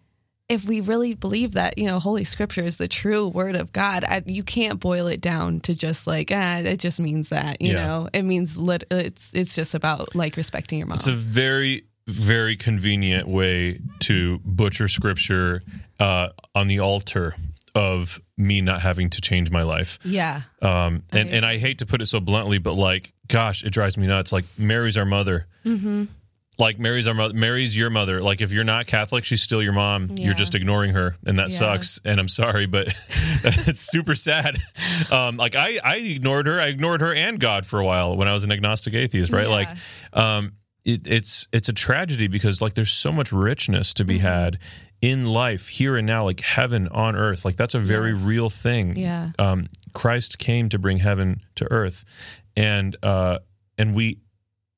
if we really believe that you know holy scripture is the true word of god I, you can't boil it down to just like ah, it just means that you Yeah. know it means lit- it's it's just about like respecting your mom It's a very very convenient way to butcher Scripture uh, on the altar of me not having to change my life. yeah Um, and, and I hate to put it so bluntly, but like, gosh, it drives me nuts. Like, Mary's our mother. Mm-hmm. Like, Mary's our mother. Mary's your mother. Like, if you're not Catholic, she's still your mom. You're just ignoring her, and that Yeah. sucks. And I'm sorry, but it's super sad. Um, like, I, I ignored her. I ignored her and God for a while when I was an agnostic atheist, right? Yeah. Like, um, it, it's it's a tragedy because like there's so much richness to be Mm-hmm. had in life here and now, like heaven on earth. Like that's a very Yes. real thing Yeah. um, Christ came to bring heaven to earth, and uh, and we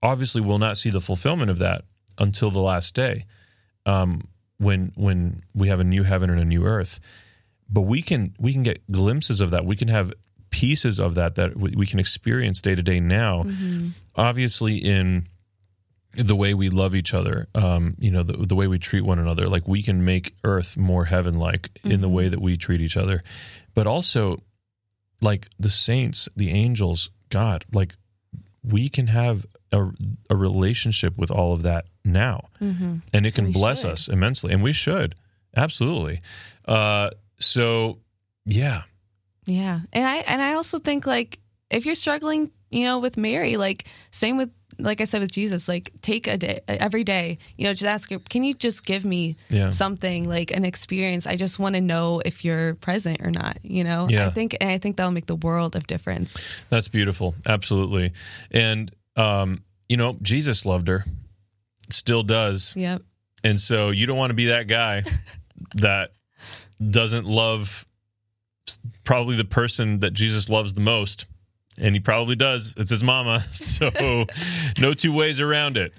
obviously will not see the fulfillment of that until the last day, um, when when we have a new heaven and a new earth. But we can we can get glimpses of that. We can have pieces of that that we we can experience day to day now. Obviously, in the way we love each other, um, you know, the, the way we treat one another, like we can make earth more heaven like in the way that we treat each other. But also, like the saints, the angels, God, like we can have a, a relationship with all of that now. And it can bless should. us immensely. And we should. Absolutely. Uh, so, yeah. Yeah. And I and I also think like if you're struggling, you know, with Mary, like same with like I said with Jesus, like take a day every day, you know, just ask her, can you just give me Yeah. something like an experience? I just want to know if you're present or not, you know? Yeah. I think and I think that'll make the world of difference. That's beautiful. Absolutely. And, um, you know, Jesus loved her, still does. Yep. And so you don't want to be that guy that doesn't love probably the person that Jesus loves the most And he probably does. It's his mama. So no two ways around it.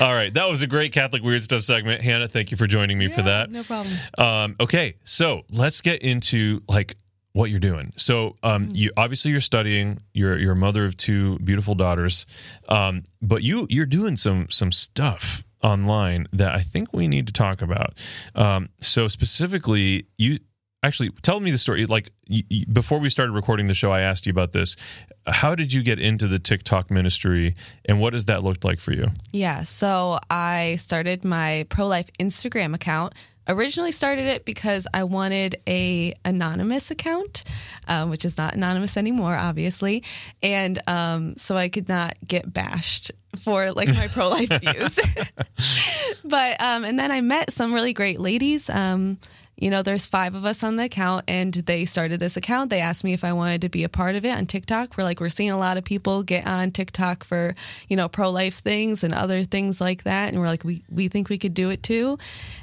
All right. That was a great Catholic Weird Stuff segment. Hannah, thank you for joining me for that. No problem. Um, okay, so let's get into like what you're doing. So, um, you obviously you're studying. You're you're a mother of two beautiful daughters, um, but you you're doing some some stuff online that I think we need to talk about. Um, so specifically, you actually tell me the story. Like you, you- before we started recording the show, I asked you about this. How did you get into the TikTok ministry, and what does that look like for you? Yeah, so I started my pro life Instagram account. Originally started it because I wanted a anonymous account, um, which is not anonymous anymore, obviously, and um, so I could not get bashed for like my pro life views. but um, and then I met some really great ladies. Um, you know, there's five of us on the account, and they started this account. They asked me if I wanted to be a part of it on TikTok. We're like, we're seeing a lot of people get on TikTok for, you know, pro life things and other things like that, and we're like, we we think we could do it too,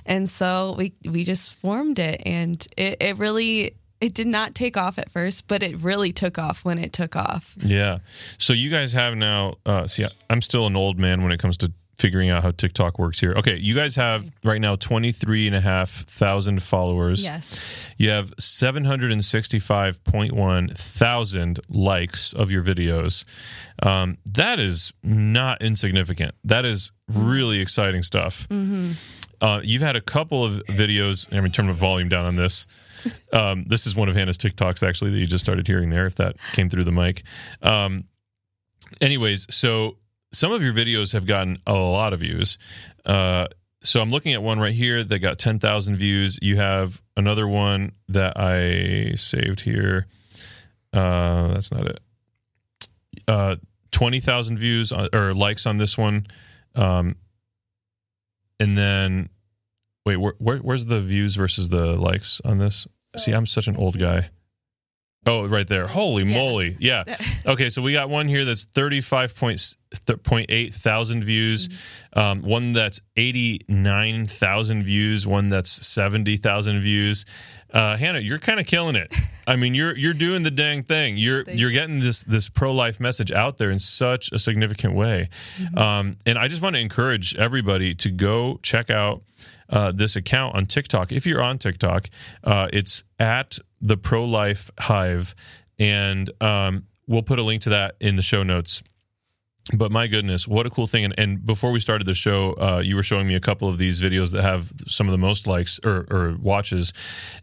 and so we we just formed it, and it, it really. It did not take off at first, but it really took off when it took off. Yeah. So you guys have now. Uh, see, I'm still an old man when it comes to figuring out how TikTok works here. Okay, you guys have right now 23 and a half thousand followers. Yes. You have 765.1 thousand likes of your videos. Um, that is not insignificant. That is really exciting stuff. Uh, you've had a couple of videos. I mean, turn the volume down on this. Um, this is one of Hannah's TikToks actually that you just started hearing there. If that came through the mic. Um, anyways, so some of your videos have gotten a lot of views. Uh, so I'm looking at one right here that got 10,000 views. You have another one that I saved here. Uh, that's not it. Uh, 20,000 views on, or likes on this one. Um, and then, wait, where, where, where's the views versus the likes on this? See, I'm such an old guy. Oh, right there. Holy Yeah. moly. Yeah. Okay, so we got one here that's 35.8 thousand views, um, one that's 89,000 views, one that's 70,000 views. Uh, Hannah, you're kind of killing it. I mean, you're you're doing the dang thing. You're you're getting this this pro life message out there in such a significant way. Um, and I just want to encourage everybody to go check out uh, this account on TikTok. If you're on TikTok, uh, it's at the Pro Life Hive, and um, we'll put a link to that in the show notes. But my goodness, what a cool thing! And, and before we started the show, uh, you were showing me a couple of these videos that have some of the most likes or, or watches,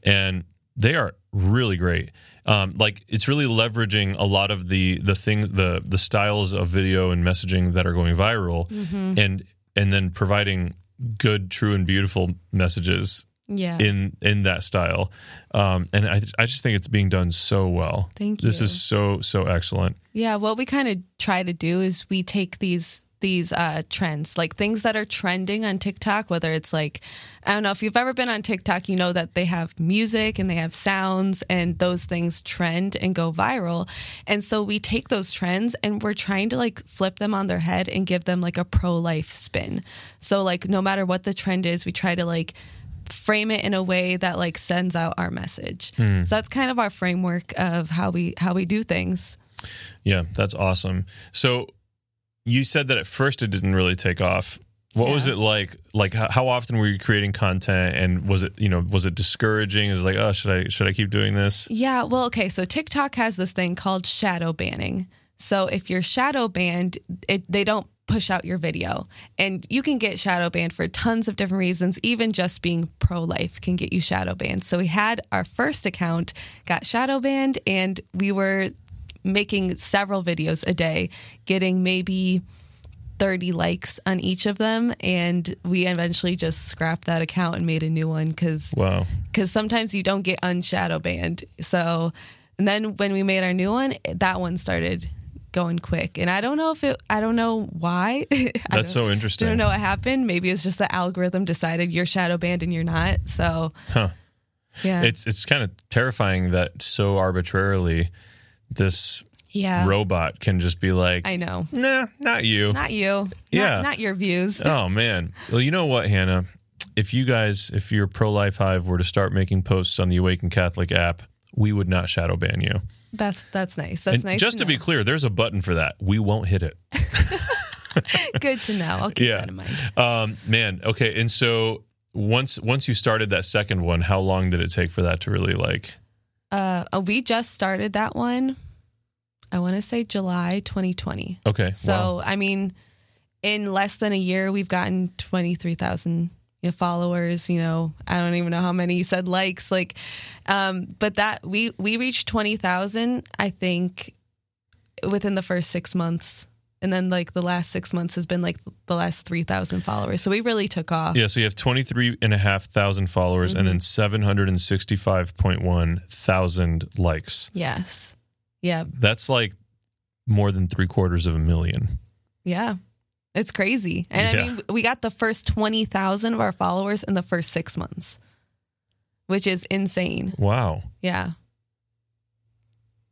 and they are really great. Um, like it's really leveraging a lot of the the things the the styles of video and messaging that are going viral, and and then providing good, true, and beautiful messages Yeah. in in that style. Um, and I I just think it's being done so well. Thank you This is so so excellent. Yeah, what we kind of try to do is we take these these uh, trends, like things that are trending on TikTok, whether it's like I don't know if you've ever been on TikTok, you know that they have music and they have sounds and those things trend and go viral. And so we take those trends and we're trying to like flip them on their head and give them like a pro life spin. So like no matter what the trend is, we try to like frame it in a way that like sends out our message. Hmm. So that's kind of our framework of how we how we do things. Yeah, that's awesome. So you said that at first it didn't really take off. What was it like? Like how, how often were you creating content, and was it you know was it discouraging? Is like oh should I should I keep doing this? Yeah, well, okay. So TikTok has this thing called shadow banning. So if you're shadow banned, it, they don't push out your video. And you can get shadow banned for tons of different reasons. Even just being pro life can get you shadow banned. So we had our first account got shadow banned, and we were making several videos a day, getting maybe 30 likes on each of them. And we eventually just scrapped that account and made a new one because Wow. because sometimes you don't get unshadow banned. So, and then when we made our new one, that one started going quick, and I don't know if it, I don't know why. That's so interesting. I don't know what happened. Maybe it's just the algorithm decided you're shadow banned and you're not. So, Huh. yeah, It's it's kind of terrifying that so arbitrarily this yeah, robot can just be like, I know, nah, not you. not you, Yeah. not, not your views. Oh man. Well, you know what, Hannah? If you guys, if your pro life hive were to start making posts on the Awaken Catholic app, we would not shadow ban you. That's that's nice. That's And nice. just to, be clear, there's a button for that. We won't hit it. good to know. I'll keep Yeah. that in mind. Um, man, okay. And so once once you started that second one, how long did it take for that to really like? Uh, oh, we just started that one. I want to say July 2020. Okay, So wow. I mean, in less than a year, we've gotten 23,000 you know, followers. You know, I don't even know how many you said likes. Like, um, but that we we reached 20,000. I think within the first six months. And then, like the last six months has been like the last three thousand followers. So we really took off. Yeah, so you have 23 and a half thousand followers and then 765.1 thousand likes. Yes. Yeah. That's like more than three quarters of a million. Yeah. It's crazy. And Yeah. I mean, we got the first 20,000 of our followers in the first six months, which is insane. Wow. Yeah.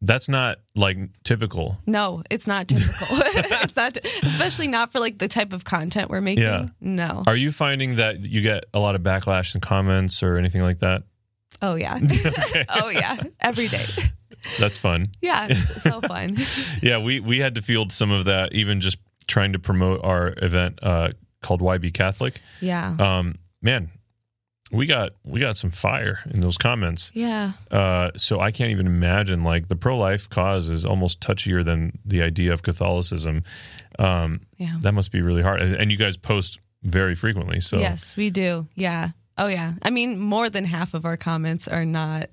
That's not like typical. No, it's not typical. it's not, especially not for like the type of content we're making. Yeah. No. Are you finding that you get a lot of backlash and comments or anything like that? Oh, yeah. oh, yeah. Every day. That's fun. Yeah. So fun. Yeah, we we had to field some of that even just trying to promote our event uh, called YB Catholic. Yeah. Um, man, we got we got some fire in those comments. Yeah. Uh, so I can't even imagine like the pro life cause is almost touchier than the idea of Catholicism. Um, Yeah. that must be really hard. And you guys post very frequently. So Yes, we do. Yeah. Oh, yeah. I mean, more than half of our comments are not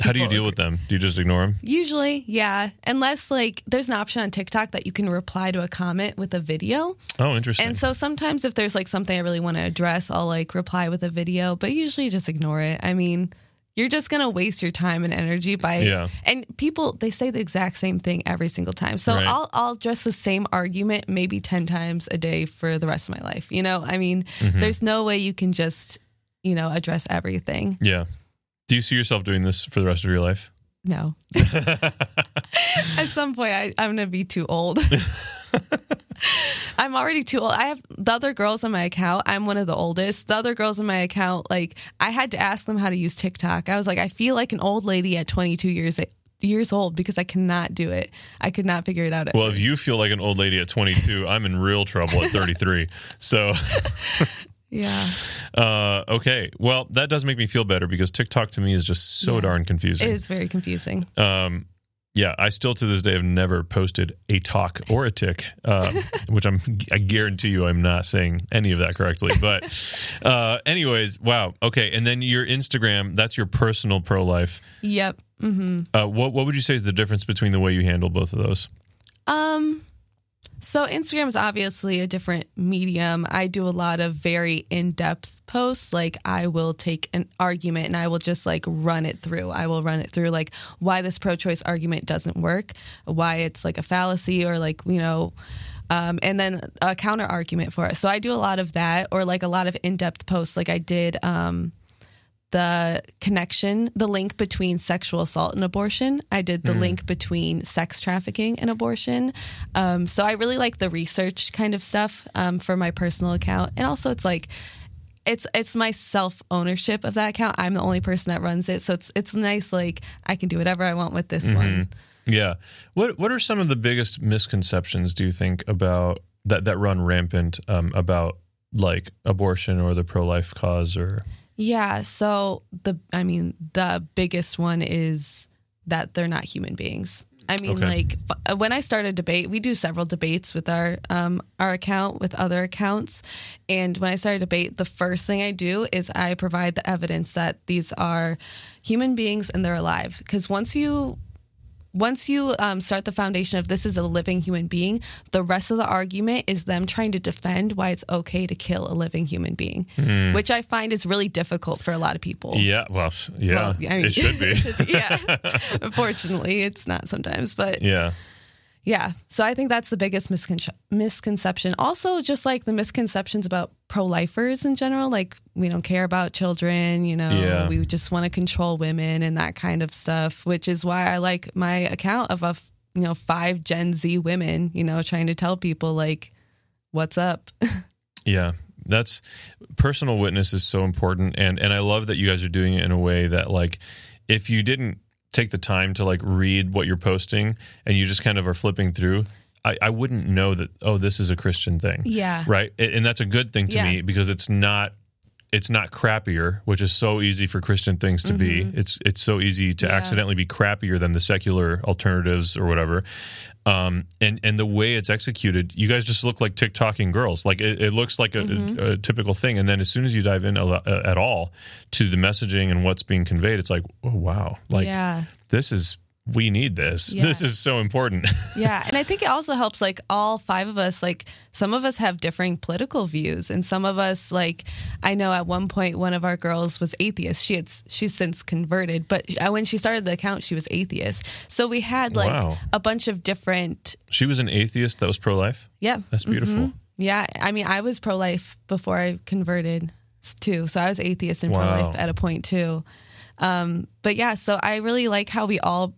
how do you deal with them? Do you just ignore them? Usually, yeah. Unless like there's an option on TikTok that you can reply to a comment with a video. Oh, interesting. And so sometimes if there's like something I really want to address, I'll like reply with a video, but usually just ignore it. I mean, you're just going to waste your time and energy by Yeah. and people they say the exact same thing every single time. So Right. I'll I'll address the same argument maybe 10 times a day for the rest of my life. You know, I mean, Mm-hmm. there's no way you can just, you know, address everything. yeah. Do you see yourself doing this for the rest of your life? No. At some point, I, I'm going to be too old. I'm already too old. I have the other girls on my account. I'm one of the oldest. The other girls on my account, like, I had to ask them how to use TikTok. I was like, I feel like an old lady at 22 years years old because I cannot do it. I could not figure it out. At Well, if you feel like an old lady at 22, I'm in real trouble at 33. So, yeah, uh, okay. Well, that does make me feel better because TikTok to me is just so Yeah. darn confusing. It is very confusing. Um, yeah, I still to this day have never posted a talk or a tick, uh, which I'm I guarantee you I'm not saying any of that correctly. But, uh, anyways, wow. Okay, and then your Instagram, that's your personal pro life. Yep. Mm-hmm. Uh, what what would you say is the difference between the way you handle both of those? Um, so Instagram is obviously a different medium. I do a lot of very in-depth posts. Like I will take an argument and I will just like run it through. I will run it through like why this pro-choice argument doesn't work, why it's like a fallacy or like, you know, um, and then a counter argument for it. So I do a lot of that or like a lot of in-depth posts. Like I did, um, the connection, the link between sexual assault and abortion. I did the link between sex trafficking and abortion. Um, so I really like the research kind of stuff um, for my personal account, and also it's like it's it's my self ownership of that account. I'm the only person that runs it, so it's it's nice. Like I can do whatever I want with this one. Yeah. What What are some of the biggest misconceptions do you think about that that run rampant um, about like abortion or the pro life cause or Yeah. So the, I mean, the biggest one is that they're not human beings. I mean, Okay. like f- when I start a debate, we do several debates with our um, our account with other accounts, and when I start a debate, the first thing I do is I provide the evidence that these are human beings and they're alive. Because once you once you um, start the foundation of this is a living human being, the rest of the argument is them trying to defend why it's okay to kill a living human being, which I find is really difficult for a lot of people. yeah well yeah Well, I mean- it should be yeah. Unfortunately, it's not sometimes, but yeah yeah. So I think that's the biggest miscon- misconception. Also, just like the misconceptions about pro lifers in general, like we don't care about children, you know, Yeah. we just want to control women and that kind of stuff, which is why I like my account of a, f- you know, five Gen Z women, you know, trying to tell people like, what's up? yeah that's personal witness is so important and and I love that you guys are doing it in a way that like if you didn't take the time to like read what you're posting and you just kind of are flipping through, I, I wouldn't know that oh this is a Christian thing. Yeah. Right. And that's a good thing to Yeah. me because it's not it's not crappier, which is so easy for Christian things to be. It's it's so easy to Mm-hmm. Yeah. accidentally be crappier than the secular alternatives or whatever. Um, and and the way it's executed, you guys just look like TikToking girls. Like it, it looks like a, Mm-hmm. a, a typical thing, and then as soon as you dive in a, uh, at all to the messaging and what's being conveyed, it's like, oh wow, like yeah. this is we need this. Yeah. This is so important. Yeah, and I think it also helps like all five of us like some of us have differing political views and some of us like I know at one point one of our girls was atheist. She had she's since converted, but uh, when she started the account she was atheist. So we had like Wow. a bunch of different she was an atheist that was pro life. yeah. That's beautiful. Yeah, I mean I was pro-life before I converted too. So I was atheist and Wow. pro-life at a point too. Um but yeah, so I really like how we all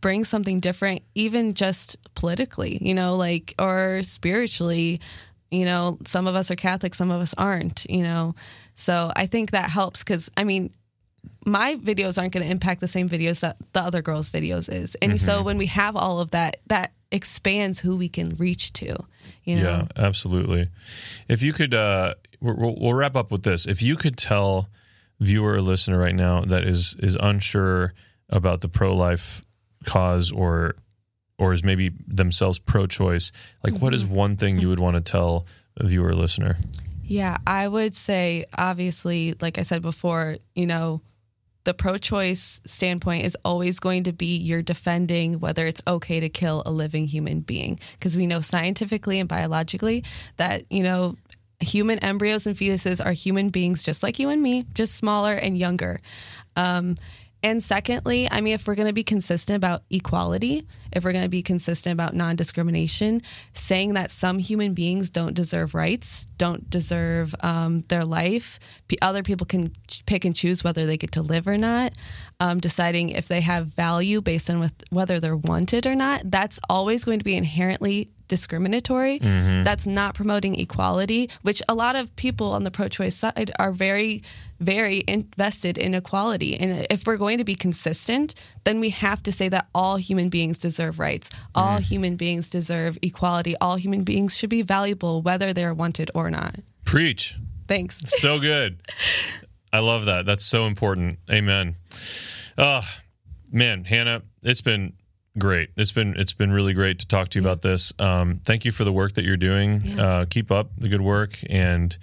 bring something different even just politically you know like or spiritually. You know some of us are catholic some of us aren't you know. So i think that helps because i mean my videos aren't going to impact the same videos that the other girls videos is. And so when we have all of that that expands who we can reach to you know? Yeah, absolutely. If you could, uh, we'll, we'll we'll wrap up with this. If you could tell viewer or listener right now that is is unsure about the pro life cause or or is maybe themselves pro choice, like what is one thing you would want to tell a viewer or listener? Yeah, I would say obviously, like I said before, you know, the pro choice standpoint is always going to be you're defending whether it's okay to kill a living human being. Because we know scientifically and biologically that, you know, human embryos and fetuses are human beings just like you and me, just smaller and younger. Um, and secondly, I mean, if we're going to be consistent about equality, if we're going to be consistent about non discrimination, saying that some human beings don't deserve rights, don't deserve um, their life, other people can pick and choose whether they get to live or not, um, deciding if they have value based on with, whether they're wanted or not, that's always going to be inherently discriminatory. Mm-hmm. That's not promoting equality, which a lot of people on the pro choice side are very, very invested in equality. And if we're going to be consistent, then we have to say that all human beings deserve rights, all mm-hmm. human beings deserve equality, all human beings should be valuable, whether they're wanted or not. Preach. Thanks. So good. I love that. That's so important. Amen. Oh, man, Hannah, it's been great. It's been it's been really great to talk to you about this. Um, thank you for the work that you're doing. Yeah. Uh, keep up the good work and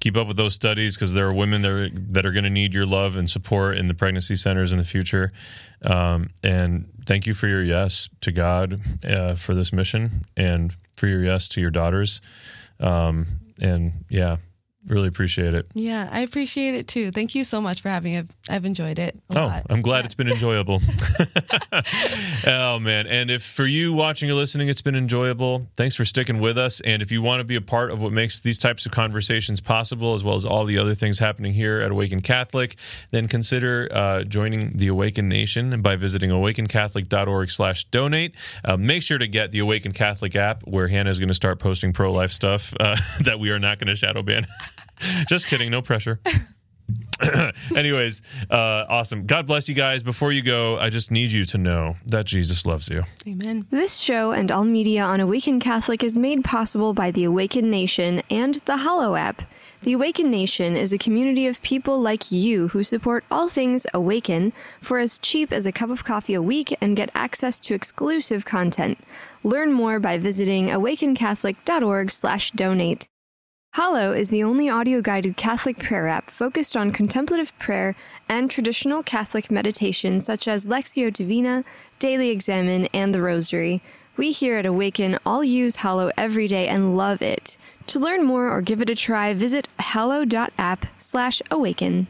keep up with those studies because there are women that are, that are going to need your love and support in the pregnancy centers in the future. Um, and thank you for your yes to God uh, for this mission and for your yes to your daughters. Um, and yeah, really appreciate it. Yeah, I appreciate it too. Thank you so much for having it. I've enjoyed it. A Oh, lot. I'm glad it's been enjoyable. oh man, and if for you watching or listening it's been enjoyable, thanks for sticking with us. And if you want to be a part of what makes these types of conversations possible, as well as all the other things happening here at Awaken Catholic, then consider uh, joining the Awaken Nation by visiting awakencatholic.org/donate. Uh, make sure to get the Awaken Catholic app, where Hannah is going to start posting pro-life stuff uh, that we are not going to shadow ban. Just kidding, no pressure. Anyways, uh, awesome. God bless you guys. Before you go, I just need you to know that Jesus loves you. Amen. This show and all media on Awaken Catholic is made possible by the Awaken Nation and the Hallow app. The Awaken Nation is a community of people like you who support all things Awaken for as cheap as a cup of coffee a week and get access to exclusive content. Learn more by visiting awakencatholic.org/donate. Hallow is the only audio guided Catholic prayer app focused on contemplative prayer and traditional Catholic meditation such as Lectio Divina, Daily Examen, and the Rosary. We here at Awaken all use Hallow every day and love it. To learn more or give it a try, visit hallow.app slash awaken.